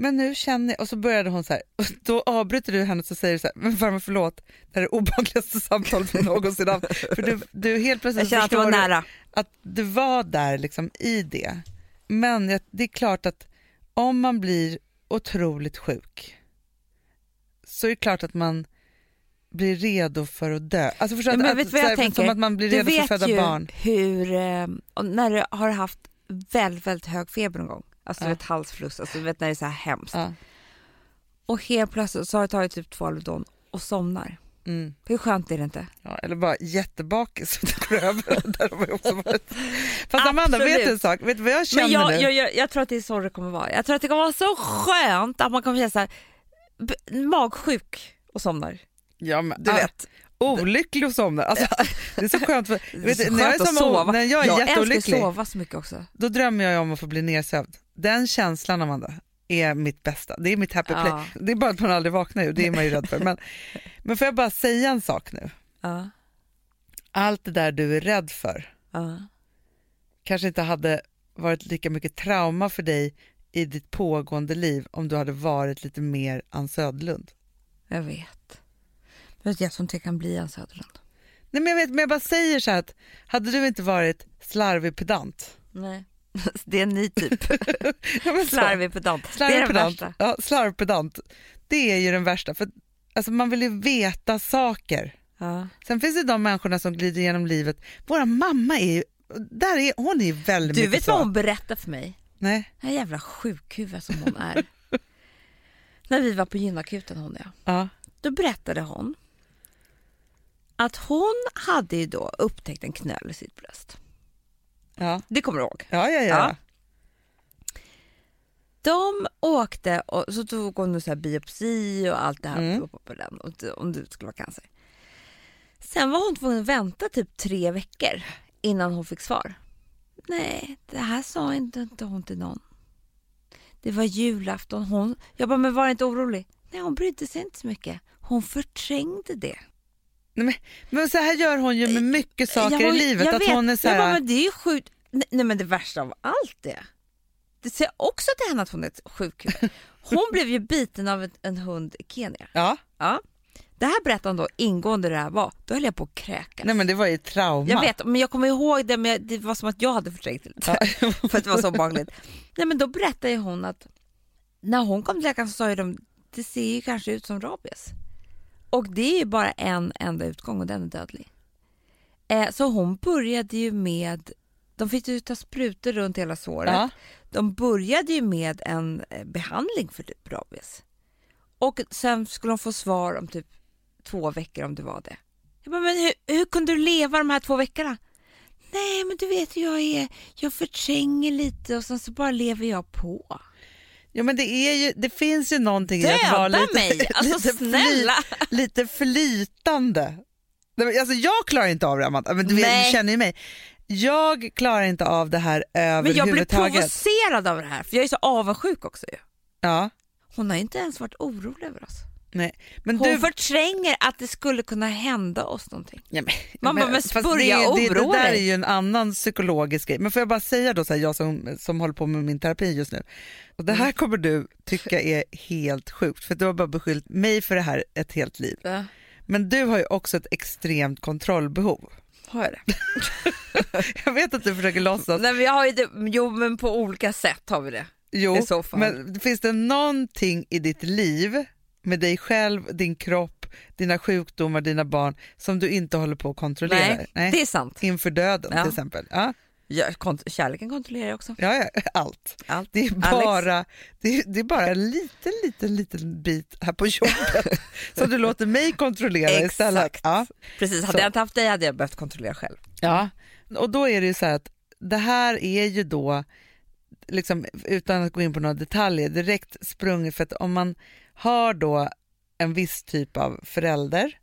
Men nu känner jag, och så började hon så här, och då avbryter du henne och så säger du så här, men farmor förlåt, det här är det obehagligaste samtalet vi någonsin haft. För du, du helt plötsligt Jag känner att det var du nära. att du var där liksom i det. Men det är klart att om man blir otroligt sjuk så är det klart att man blir redo för att dö. Alltså förstår du? men att, vet du vad jag här, tänker? Som att man blir Du redo för att vet föda ju barn. hur, eh, när du har haft väldigt, väldigt hög feber någon gång, alltså Ja. vet halsfluss, alltså vet när det är så här hemskt. Ja. Och helt plötsligt så har du tagit typ två Alvedon och somnar. Mm. Hur skönt är det inte? Ja, eller bara jättebakis och det går över. Där har man ju också varit. Fast Amanda, vet du en sak? Vet du vad jag känner Men jag, nu? jag, jag, jag tror att det är så det kommer vara. Jag tror att det kommer vara så skönt att man kommer känna så här, b- magsjuk och somnar. ja, men, Du ah, vet. Olycklig och somna. Alltså, det är så skönt. För, vet, så du, när jag är, skönt att som, sova. när jag är jag älskar jätteolycklig, att sova så mycket också. då drömmer jag om att få bli nersövd. Den känslan, Amanda, är mitt bästa. Det är mitt happy Ja. play. Det är bara att man aldrig vaknar ju, det är man ju rädd för. Men, men får jag bara säga en sak nu? Ja, Allt det där du är rädd för ja. kanske inte hade varit lika mycket trauma för dig i ditt pågående liv om du hade varit lite mer Ann Söderlund. Jag vet. Men jag tror inte jag kan bli en Söderlund. Nej, men jag, vet, men jag bara säger så här att hade du inte varit slarvig pedant. Nej. Det är en ny typ. Ja. Slarvig pedant. Det är Slarvig den pedant. värsta. Ja, slarvpedant. Det är ju den värsta. För, alltså, man vill ju veta saker. Ja. Sen finns det de människorna som glider genom livet. Vår mamma är ju, där är, hon är väldigt Du vet så. vad hon berättade för mig? Nej. Den jävla sjukhuvud som hon är. När vi var på gynakuten hon och jag. Ja. Då berättade hon att hon hade ju då upptäckt en knöl i sitt bröst. Ja. Det kommer du ihåg? Ja, ja, ja. Ja. De åkte och så tog hon så här biopsi och allt det här Mm. på, på den om det skulle vara cancer. Sen var hon tvungen att vänta typ tre veckor innan hon fick svar. Nej, det här sa inte, inte hon till någon. Det var julafton. Hon, jag bara, men var inte orolig. Nej, hon brydde sig inte så mycket. Hon förträngde det. Nej, men, men så här gör hon ju med mycket saker Jag i livet. jag att vet. hon är så jag bara, här, men det är ju sjukt. Nej, men det värsta av allt det. Det säger också till henne att hon är ett sjukhus. Hon blev ju biten av en, en hund i Kenya. ja, Ja. Det här berättade hon då ingående det här var. Då höll jag på att kräkas. nej men det var ju trauma. jag vet, men jag kommer ihåg det, men det var som att jag hade förträngt det lite. för att det var så obehagligt. Nej men då berättade hon att när hon kom till läkaren så sa ju de, det ser ju kanske ut som rabies. Och det är ju bara en enda utgång och den är dödlig. Eh, så hon började ju med, de fick ju ta sprutor runt hela såret. Ja. De började ju med en eh, behandling för typ rabies. Och sen skulle de få svar om typ två veckor om det var det. Jag bara, men hur, hur kunde du leva de här två veckorna? Nej men du vet hur jag är, jag förtränger lite och sen så bara lever jag på. Ja men det, är ju, det finns ju någonting i att Döda vara lite, mig! Alltså lite, snälla! lite flytande. Alltså jag klarar inte av det Amanda, men du, vet, du känner ju mig. Jag klarar inte av det här Men jag blir överhuvudtaget. provocerad av det här för jag är så avundsjuk också ju. Ja, Hon har inte ens varit orolig över oss. Nej. Men Hon du, förtränger att det skulle kunna hända oss någonting. Ja, men, Man bara, men börja det, det, det oroa där är ju en annan psykologisk grej. Men får jag bara säga då, så här, jag som, som håller på med min terapi just nu. Och det Mm. här kommer du tycka är helt sjukt, för du har bara beskyllt mig för det här ett helt liv. Men du har ju också ett extremt kontrollbehov. Har jag det? Jag vet att du försöker låtsas. Nej, men jag har ju det? Jo men på olika sätt har vi det. Jo, men finns det någonting i ditt liv med dig själv, din kropp, dina sjukdomar, dina barn som du inte håller på att kontrollera? Nej, det är sant. Inför döden Ja. till exempel. Ja. Ja, kont- kärleken kontrollerar jag också. Ja, ja, allt. Allt. Det är bara, det är, det är bara en liten, liten, liten bit här på jobbet som du låter mig kontrollera istället. Exakt. Ja. Precis, hade Så. jag inte haft dig hade jag behövt kontrollera själv. ja, och då är det ju så här att det här är ju då, liksom, utan att gå in på några detaljer, direkt sprunget för att om man har då en viss typ av förälder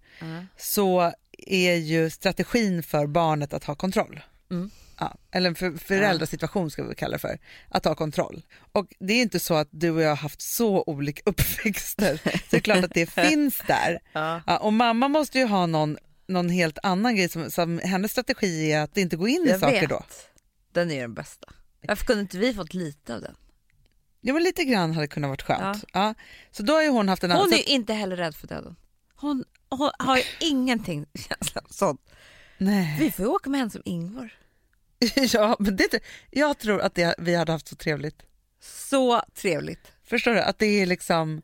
så är ju strategin för barnet att ha kontroll. Mm. Ja, eller en för, föräldrasituation ska vi kalla det för, att ha kontroll. Och det är inte så att du och jag har haft så olika uppväxter, så det är klart att det finns där. Ja. Ja, och mamma måste ju ha någon, någon helt annan grej, som, som hennes strategi är att inte gå in i Jag saker vet. då. Den är den bästa. Varför kunde inte vi fått lite av den? Ja men lite grann hade kunnat varit skönt. Ja. Så då har ju hon haft en annan... Hon är ju inte heller rädd för döden. Hon, hon har ju ingenting känsla sånt. Nej. Vi får ju åka med henne som Ingvar. ja, men det, jag tror att det, vi hade haft så trevligt. Så trevligt. Förstår du? Att det är liksom...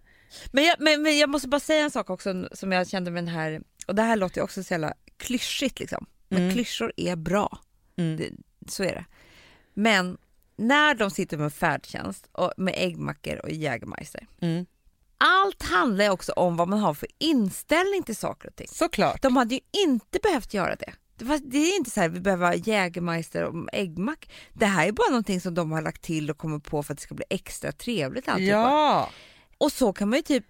Men jag, men, men jag måste bara säga en sak också som jag kände med den här, och det här låter ju också så jävla klyschigt liksom. Men Mm. klyschor är bra. Mm. Det, så är det. Men när de sitter med färdtjänst och med äggmackor och Jägermeister. Mm. Allt handlar också om vad man har för inställning till saker och ting. Såklart. De hade ju inte behövt göra det. Det, är inte så här vi behöver ha Jägermeister och äggmack. Det här är bara någonting som de har lagt till och kommit på för att det ska bli extra trevligt. alltihopa. Ja. Och så kan man ju typ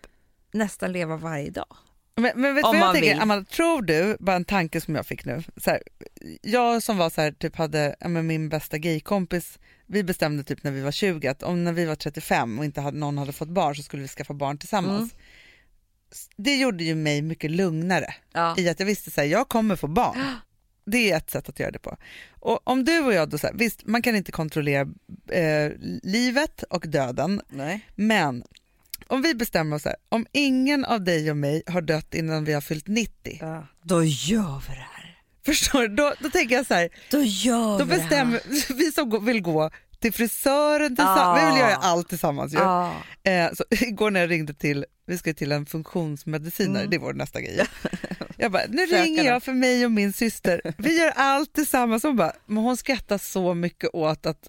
nästan leva varje dag. Men, men vet du vad jag tänker, vill. Amanda, tror du, bara en tanke som jag fick nu, så här, jag som var så här, typ hade ja, min bästa gaykompis, vi bestämde typ när vi var 20 att om när vi var 35 och inte hade, någon hade fått barn så skulle vi skaffa barn tillsammans. Det gjorde ju mig mycket lugnare Ja. i att jag visste att jag kommer få barn. Det är ett sätt att göra det på. Och om du och jag då, så här, visst man kan inte kontrollera eh, livet och döden Nej. men om vi bestämmer oss här, om ingen av dig och mig har dött innan vi har fyllt 90, Ja. Då gör vi det här. Förstår du? Då, då tänker jag så här, Då gör då vi bestämmer här. vi som vill gå till frisören tillsammans, Ja. vi vill göra allt tillsammans ju. Ja. Eh, så igår när jag ringde till, vi ska till en funktionsmedicinare, Mm. det är vår nästa grej. Jag bara, nu Sökarna. ringer jag för mig och min syster, vi gör allt tillsammans. Hon bara, men hon skrattar så mycket åt att,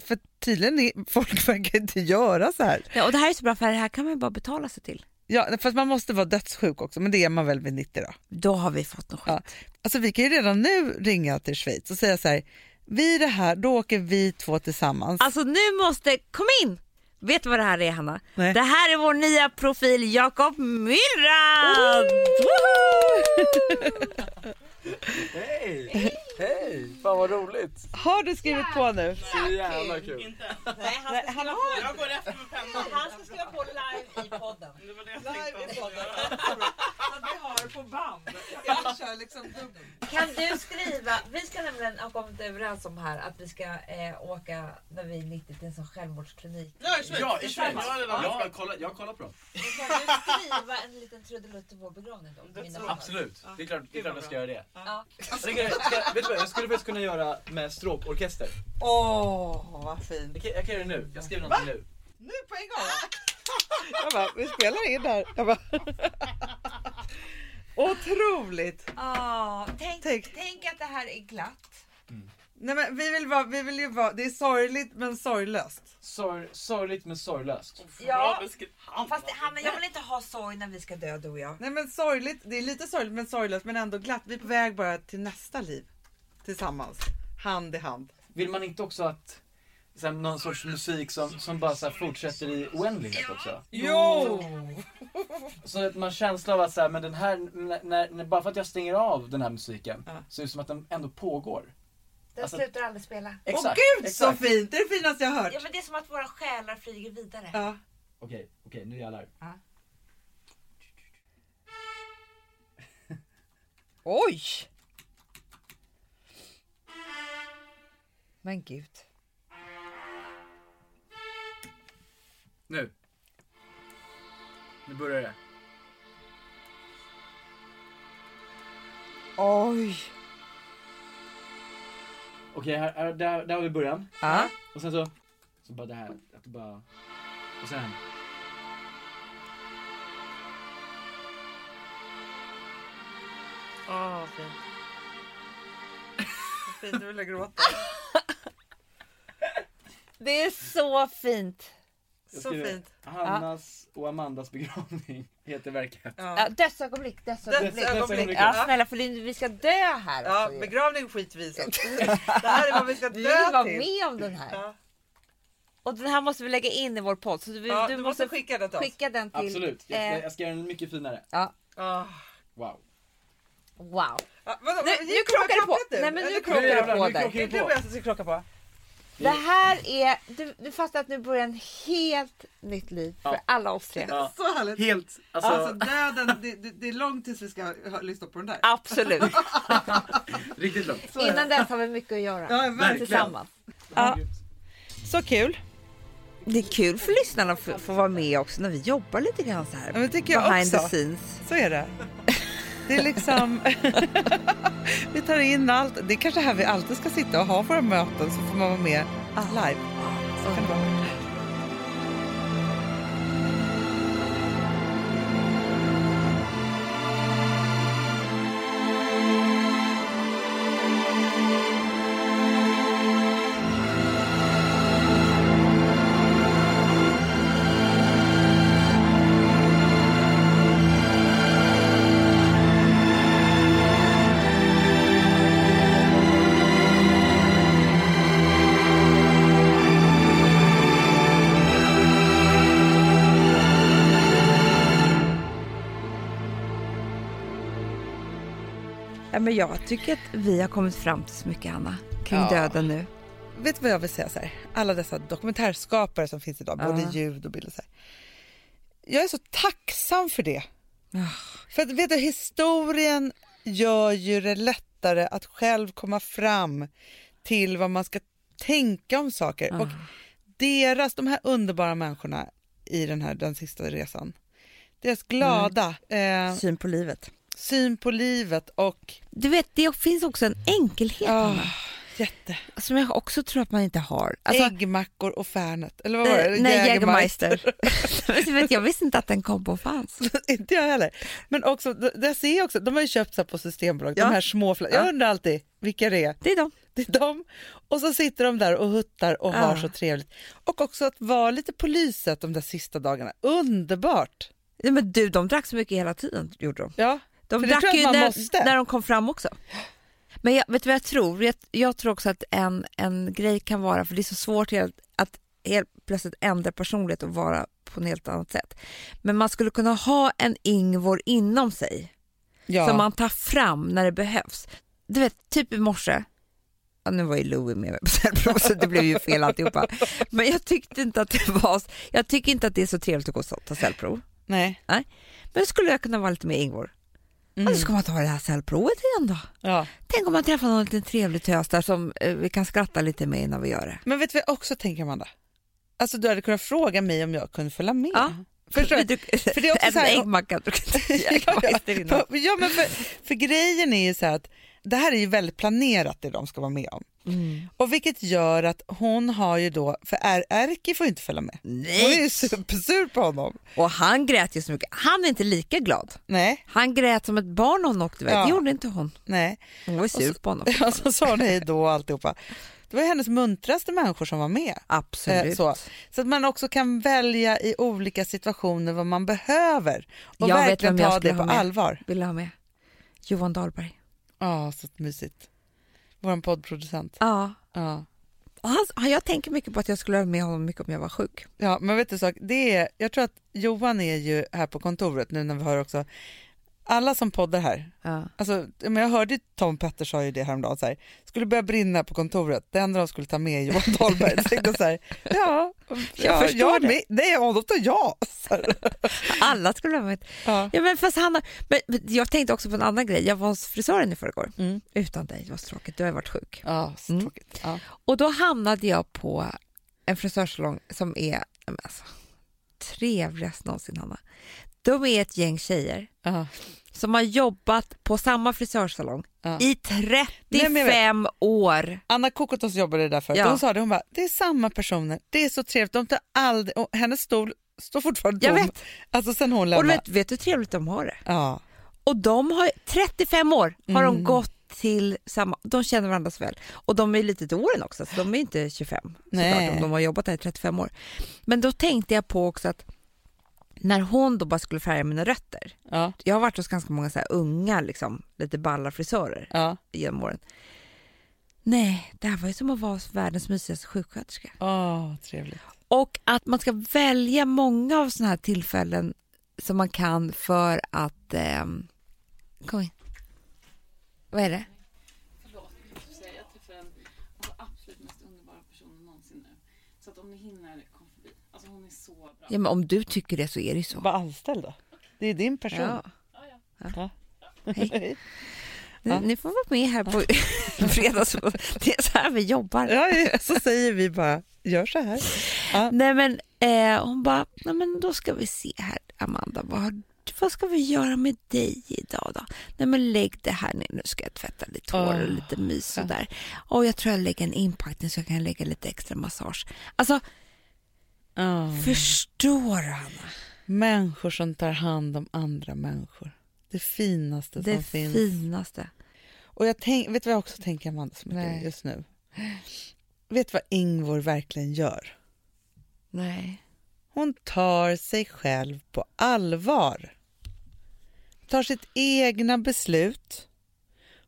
för tydligen är, folk verkar inte göra så här. Ja, och det här är så bra för det här kan man bara betala sig till. Ja, fast man måste vara dödssjuk också, men det är man väl vid 90 då. Då har vi fått något skit. Ja. Alltså vi kan ju redan nu ringa till Schweiz och säga så här, vid det här, då åker vi två tillsammans. Alltså nu måste, kom in! Vet du vad det här är Hanna? Nej. Det här är vår nya profil Jakob Myrrad! Hej! Hej! Fan vad roligt! Har du skrivit på nu? Så jävla kul! Nej, han, Han har Jag går efter med pennan. han ska skriva på live i podden. Det var det jag tänkte. Att vi har på band. Jag kör liksom dubbelt. Kan du skriva, vi ska nämligen ha kommit överens om här att vi ska eh, åka när vi är 90 till en sån självmordsklinik. Ja, i Schweiz. Ja, i Schweiz! Redan Jag har kollat, jag på dem. Kan du skriva en liten trudelutt till vår begravning då? Absolut, det är klart, det är klart jag ska göra det. Ja. Ska, vet du vad, jag skulle faktiskt kunna göra med stråkorkester. Åh, vad fint. Jag kan, jag kan göra det nu, jag skriver någonting nu. Nu på en gång. Jag bara, vi spelar in här. Jag bara, Otroligt! Ja, tänk, Tänk. tänk att det här är glatt. Nej, men vi, vill vara, vi vill ju vara, det är sorgligt men sorglöst. Sorg, sorgligt men sorglöst. Ja, fast Hanna jag vill inte ha sorg när vi ska dö du och jag. Nej men sorgligt, det är lite sorgligt men sorglöst men ändå glatt. Vi är på väg bara till nästa liv. Tillsammans. Hand i hand. Vill man inte också att så här, någon sorts musik som, som bara så här, fortsätter i oändlighet också? Jo! Så att man känsla av att så här, men den här, när, när, bara för att jag stänger av den här musiken Ja. så är det som att den ändå pågår. Den Alltså- slutar aldrig spela. Åh Exakt, gud exakt. så fint! Det är det finaste jag har hört. Ja men det är som att våra själar flyger vidare. Ja. Okej, okej nu jävlar. Oj! Men gud. Nu. Nu börjar det. Oj! Okej, här, här, där, där har vi början. Ja. Och sen så, så bara det här, att det bara... Och sen... Åh vad fint. Fint, du vill jag gråta. Det är så fint. jag Så fint. Hannas och Amandas begravning heter verket. Ja. Ja, dödsögonblick, dödsögonblick. Dödsögonblick. Ja snälla för vi ska dö här Ja, ju. begravning skiter vi i sen. Det här är vad vi ska Vi vill dö vara till. med om den här. Ja. Och den här måste vi lägga in i vår podd. Så vi, Ja, du, du måste måste skicka den till oss. skicka den till... Absolut, jag ska, eh, jag ska göra den mycket finare. ja, Ah. Wow. Wow. Ja, vadå, Nu, nu krockar det på. pappret nu? Nej men nu krockar det jävlar, på där. Det är du och jag som ska krocka på. Det här är, du, du fattar att nu börjar en helt nytt liv för Ja. alla oss tre. Ja. Så härligt. Helt, alltså, Alltså döden, det, det, det är långt tills vi ska lyssna på den där. Absolut. riktigt långt. Så. Innan dess har vi mycket att göra. Ja, verkligen. Tillsammans. Ja. Så kul. Det är kul för lyssnarna att få, få vara med också när vi jobbar lite grann så här. Ja, men tycker jag behind också. the scenes. Så är det. Det är liksom... vi tar in allt. Det är kanske här vi alltid ska sitta och ha våra möten så får man vara med live. Så kan det vara. Jag tycker att vi har kommit fram till så mycket Anna kring Ja. döden nu. Vet du vad jag vill säga? Så här? Alla dessa dokumentärskapare som finns idag, både Ja. ljud och bilder. Så här. Jag är så tacksam för det. För att vet du, historien gör ju det lättare att själv komma fram till vad man ska tänka om saker. Och deras, de här underbara människorna i den här den sista resan, deras glada eh, Syn på livet. Syn på livet och Du vet, det finns också en enkelhet ah, Anna, jätte, som jag också tror att man inte har. Alltså, äggmackor och Fernet. Eller vad var det? eh, nej, Jägermeister. Jag visste inte att den kom på fanns. inte jag heller. Men också, jag ser också, de har ju köpt så på Systembolaget, Ja. de här små fla- Jag Ja. undrar alltid vilka det är. Det är de. Det är de. Och så sitter de där och huttar och har Ja. så trevligt. Och också att vara lite på lyset de där sista dagarna. Underbart! Nej, men du, de drack så mycket hela tiden, gjorde de. Ja, De För det drack ju när, måste. när de kom fram också. Men jag, vet du vad jag tror? Jag, jag tror också att en, en grej kan vara, för det är så svårt helt, att helt plötsligt ändra personlighet och vara på ett helt annat sätt. Men man skulle kunna ha en Ingvor inom sig ja. som man tar fram när det behövs. Du vet, typ i morse, ja, nu var ju Louie med på cellprov så det blev ju fel alltihopa. Men jag tyckte inte att det var, jag tycker inte att det är så trevligt att gå och ta cellprov. Nej. Men skulle jag kunna vara lite med Ingvor? Mm. Och så ska man ta det här cellprovet igen då. Ja. Tänk om man träffar någon liten trevlig tös där som eh, vi kan skratta lite med innan vi gör det. Men vet du vad jag också tänker Amanda? Alltså du hade kunnat fråga mig om jag kunde följa med. Ja. Förstår du? För det är också en så här- äggmacka ja, ja, men för, för grejen är ju så här att det här är ju väldigt planerat det de ska vara med om. Mm. Och vilket gör att hon har ju då, för är, Erki får inte följa med. Hon är ju supersur på honom. Och han grät ju så mycket. Han är inte lika glad. Nej, Han grät som ett barn när hon åkte iväg. Ja. Det gjorde inte hon. nej. Hon var ju sur så- på honom. Och så sa hon hej då och alltihopa. Det var ju hennes muntraste människor som var med. Absolut. Eh, så. så att man också kan välja i olika situationer vad man behöver och Jag vet verkligen jag ta det på allvar. Vill du ha med? Johan Dahlberg. Ja, så mysigt. Vår poddproducent. Ja. Ja. Han, jag tänker mycket på att jag skulle ha med honom mycket om jag var sjuk. Ja, men vet du sak, det är, jag tror att Johan är ju här på kontoret nu när vi har också alla som poddar här, Ja. alltså, men jag hörde Tom Petter sa ju det häromdagen, så här, skulle börja brinna på kontoret, det enda de skulle ta med är Johan Dahlberg. Jag tänkte så här, ja, ja förstår jag det. med, nej, honom tar jag. Alla skulle ha med. Ja. Ja, men fast han har, men, jag tänkte också på en annan grej. Jag var hos frisören i förrgår. Mm. Utan dig, det var så tråkigt. Du har ju varit sjuk. Ja, så Mm. tråkigt. Ja. Och då hamnade jag på en frisörsalong som är men alltså, trevligast någonsin, Hanna. De är ett gäng tjejer Ja. som har jobbat på samma frisörsalong Ja. i Nej, men jag 35 år. Anna Kokotos jobbade där förut. Ja. Hon sa det, hon bara, det är samma personer, det är så trevligt, de tar aldrig, och hennes stol står fortfarande Jag tom. vet. Alltså sen hon Och lämnade. vet, vet du hur trevligt de har det? Ja. Och de har 35 år har de Mm. gått till samma, de känner varandra så väl. Och de är lite till åren också, så de är inte 25 Nej. såklart om de har jobbat där i 35 år. Men då tänkte jag på också att när hon då bara skulle färga mina rötter, Ja. jag har varit hos ganska många så unga, liksom, lite balla frisörer Ja. genom åren. Nej, det här var ju som att vara världens mysigaste sjuksköterska. Åh, trevligt. Och att man ska välja många av sådana här tillfällen som man kan för att... ehm, kom in. Vad är det? Förlåt, jag måste säga jag träffade den alltså, absolut mest underbara personen någonsin nu. Så att om ni hinner, kom förbi. Alltså hon är så bra. Ja, men om du tycker det så är det så. Var anställd då. Det är din person. Ja. Ja. Hej. Ja. Ni, ni får vara med här på fredags. Det är så här vi jobbar. Ja, så säger vi bara, gör så här. Nej men eh, hon bara, nej men då ska vi se här Amanda, vad, vad ska vi göra med dig idag då? Nej men lägg det här ner, nu ska jag tvätta lite hår och Åh, lite mys och där. Och jag tror jag lägger en inpackning så jag kan lägga lite extra massage. Alltså Ja. förstår Hanna? Människor som tar hand om andra människor. Det finaste Det som finns. finaste. Och jag tänk, vet du vad jag också tänker Amanda så mycket Nej. just nu? Vet du vad Ingvor verkligen gör? Nej. Hon tar sig själv på allvar. Tar sitt egna beslut.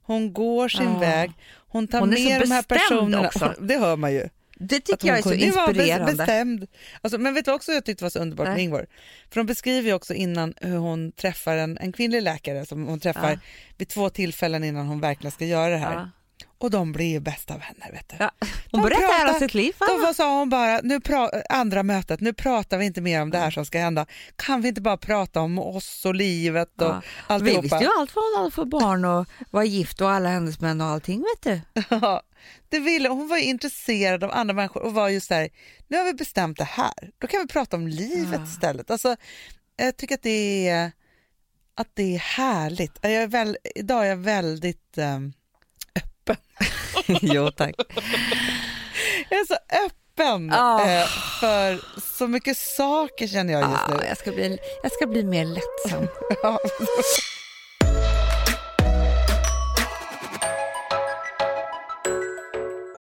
Hon går sin Ja. väg. Hon tar Hon med de här personerna. också. Det hör man ju. Det tycker jag är hon så kunde vara be- inspirerande. Bestämd. Alltså, men vet du också jag tyckte var så underbart med Nej. Ingvor? För de beskriver ju också innan hur hon träffar en, en kvinnlig läkare som hon träffar Ja. vid två tillfällen innan hon verkligen ska göra det här. Ja. Och de blir ju bästa vänner. Vet du. Ja. Hon De berättar pratar- om sitt liv. Då var, sa hon bara, nu pra- andra mötet, nu pratar vi inte mer om det här som ska hända. Kan vi inte bara prata om oss och livet och Ja. Vi alltihopa? visste ju allt vad hon hade för barn och var gift och alla hennes män och allting vet du. Ja, det ville, hon var intresserad av andra människor och var just där, nu har vi bestämt det här, då kan vi prata om livet Ja. istället. Alltså, jag tycker att det är, att det är härligt. Jag är väl, idag är jag väldigt ehm, öppen. jo tack. Jag är så öppen Ah. eh, för så mycket saker känner jag just Ah, nu. jag, ska bli, jag ska bli mer lättsam. Ja.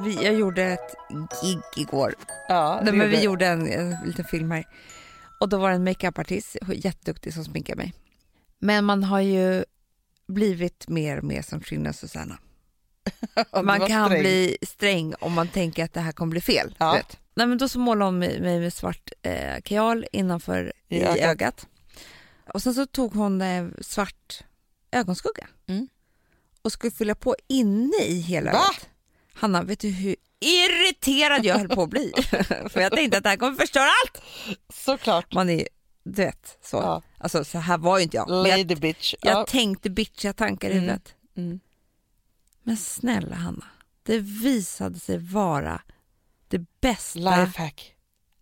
Vi, jag gjorde ett gig igår. Ja, Nej, men vi gjorde en, en liten film här. Och då var det en makeupartist, jätteduktig, som sminkade mig. Men man har ju blivit mer och mer som Trina Susanna. Man kan bli sträng om man tänker att det här kommer bli fel. Ja. Vet. nej men då så målade hon mig, med svart eh, kajal innanför I i, ögat. ögat. Och sen så tog hon eh, svart ögonskugga Mm. och skulle fylla på inne i hela ögat. Hanna, vet du hur irriterad jag höll på att bli? För jag tänkte att det här kommer förstöra allt. Såklart. Man är du vet, så. Ja. Alltså så här var ju inte jag. Men jag, Lady bitch. jag Ja. tänkte bitchiga tankar i Mm. huvudet. Mm. Men snälla Hanna, det visade sig vara det bästa Lifehack.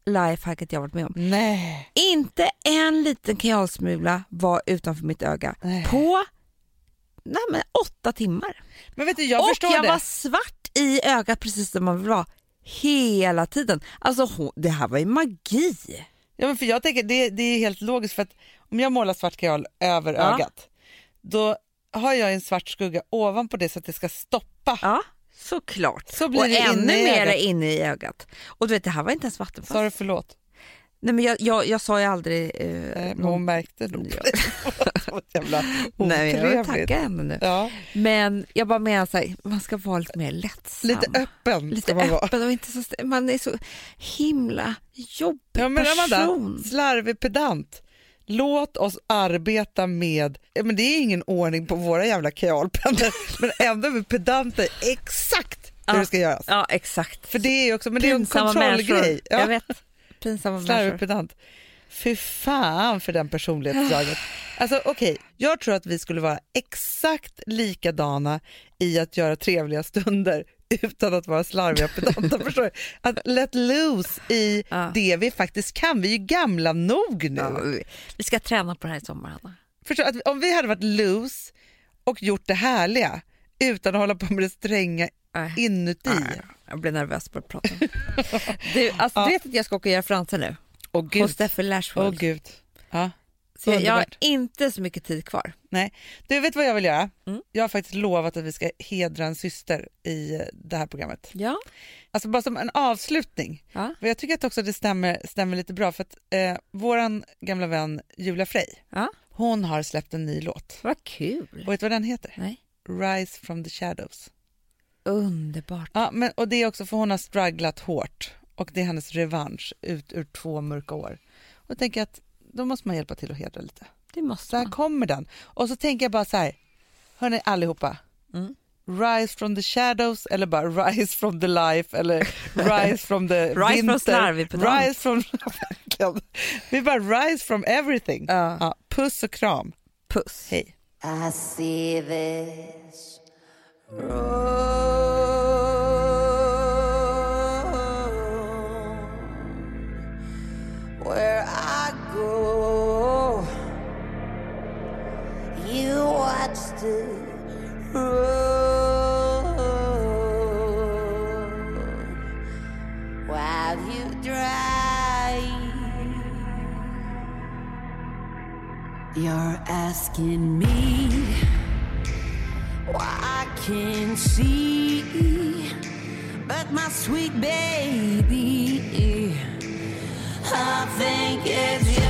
lifehacket jag varit med om. Nej. Inte en liten kajalsmula var utanför mitt öga Nej. på nej, men åtta timmar. Men vet du, jag och jag det. var svart i ögat precis som man vill vara hela tiden. Alltså hon, det här var ju magi. Ja, men för jag tänker det, det är helt logiskt för att om jag målar svart kajal över Ja. ögat då har jag en svart skugga ovanpå det så att det ska stoppa. Ja, såklart. Så blir och det ännu mer inne i ögat. Och du vet, det här var inte ens vattenfast. Sa du förlåt? Nej, men jag, jag, jag sa ju aldrig... Eh, Nej, någon- hon märkte nog jävla Nej, jag vill tacka henne nu. Ja, Men jag bara menar så här, man ska vara lite mer lättsam. lite öppen Lite man öppen och inte så... Man är så himla jobbig Ja, men person. Amanda, slarvig pedant. Låt oss arbeta med, men det är ingen ordning på våra jävla kajalpennor, men ändå med pedanter exakt hur Ja. det ska göras. Ja, exakt. För det är också, men det är en Pinsamma kontrollgrej. Ja. Jag vet. Pinsamma Slarvig människor. pedant. Fy fan för den personlighetsdraget. Alltså okej, jag tror att vi skulle vara exakt likadana i att göra trevliga stunder utan att vara slarviga. Förstår du? Att let loose i Ja. det vi faktiskt kan. Vi är ju gamla nog nu. Ja, vi- ska träna på det här i sommar, Hanna. Förstår, att om vi hade varit loose och gjort det härliga utan att hålla på med det stränga Nej. inuti. Nej, Jag blir nervös på att prata om. du, alltså, Ja. du vet att jag ska åka och göra franser nu? Åh Hos gud. Steffi Åh gud. Ja. så jag, jag har inte så mycket tid kvar. Nej, du vet vad jag vill göra? Mm. Jag har faktiskt lovat att vi ska hedra en syster i det här programmet. Ja. Alltså bara som en avslutning. Ja. Jag tycker att också det stämmer, stämmer lite bra för att eh, våran gamla vän Julia Frey, Ja. hon har släppt en ny låt. Vad kul. Och vet du vad den heter? Nej. Rise from the shadows. Underbart. Ja, men, och det är också för hon har strugglat hårt och det är hennes revansch ut ur två mörka år. Och jag tänker att då måste man hjälpa till att hedra lite. Det måste man. kommer den. Och så tänker jag bara så här, hörni allihopa. Mm. Rise from the shadows eller bara rise from the life eller rise from the Rise from winter. rise from... Vi bara rise from everything. Ja. Ja, puss och kram. Puss. Hej. I see this road where I go. You watch the road while you drive. You're asking me why I can't see, but my sweet baby, I think it's you.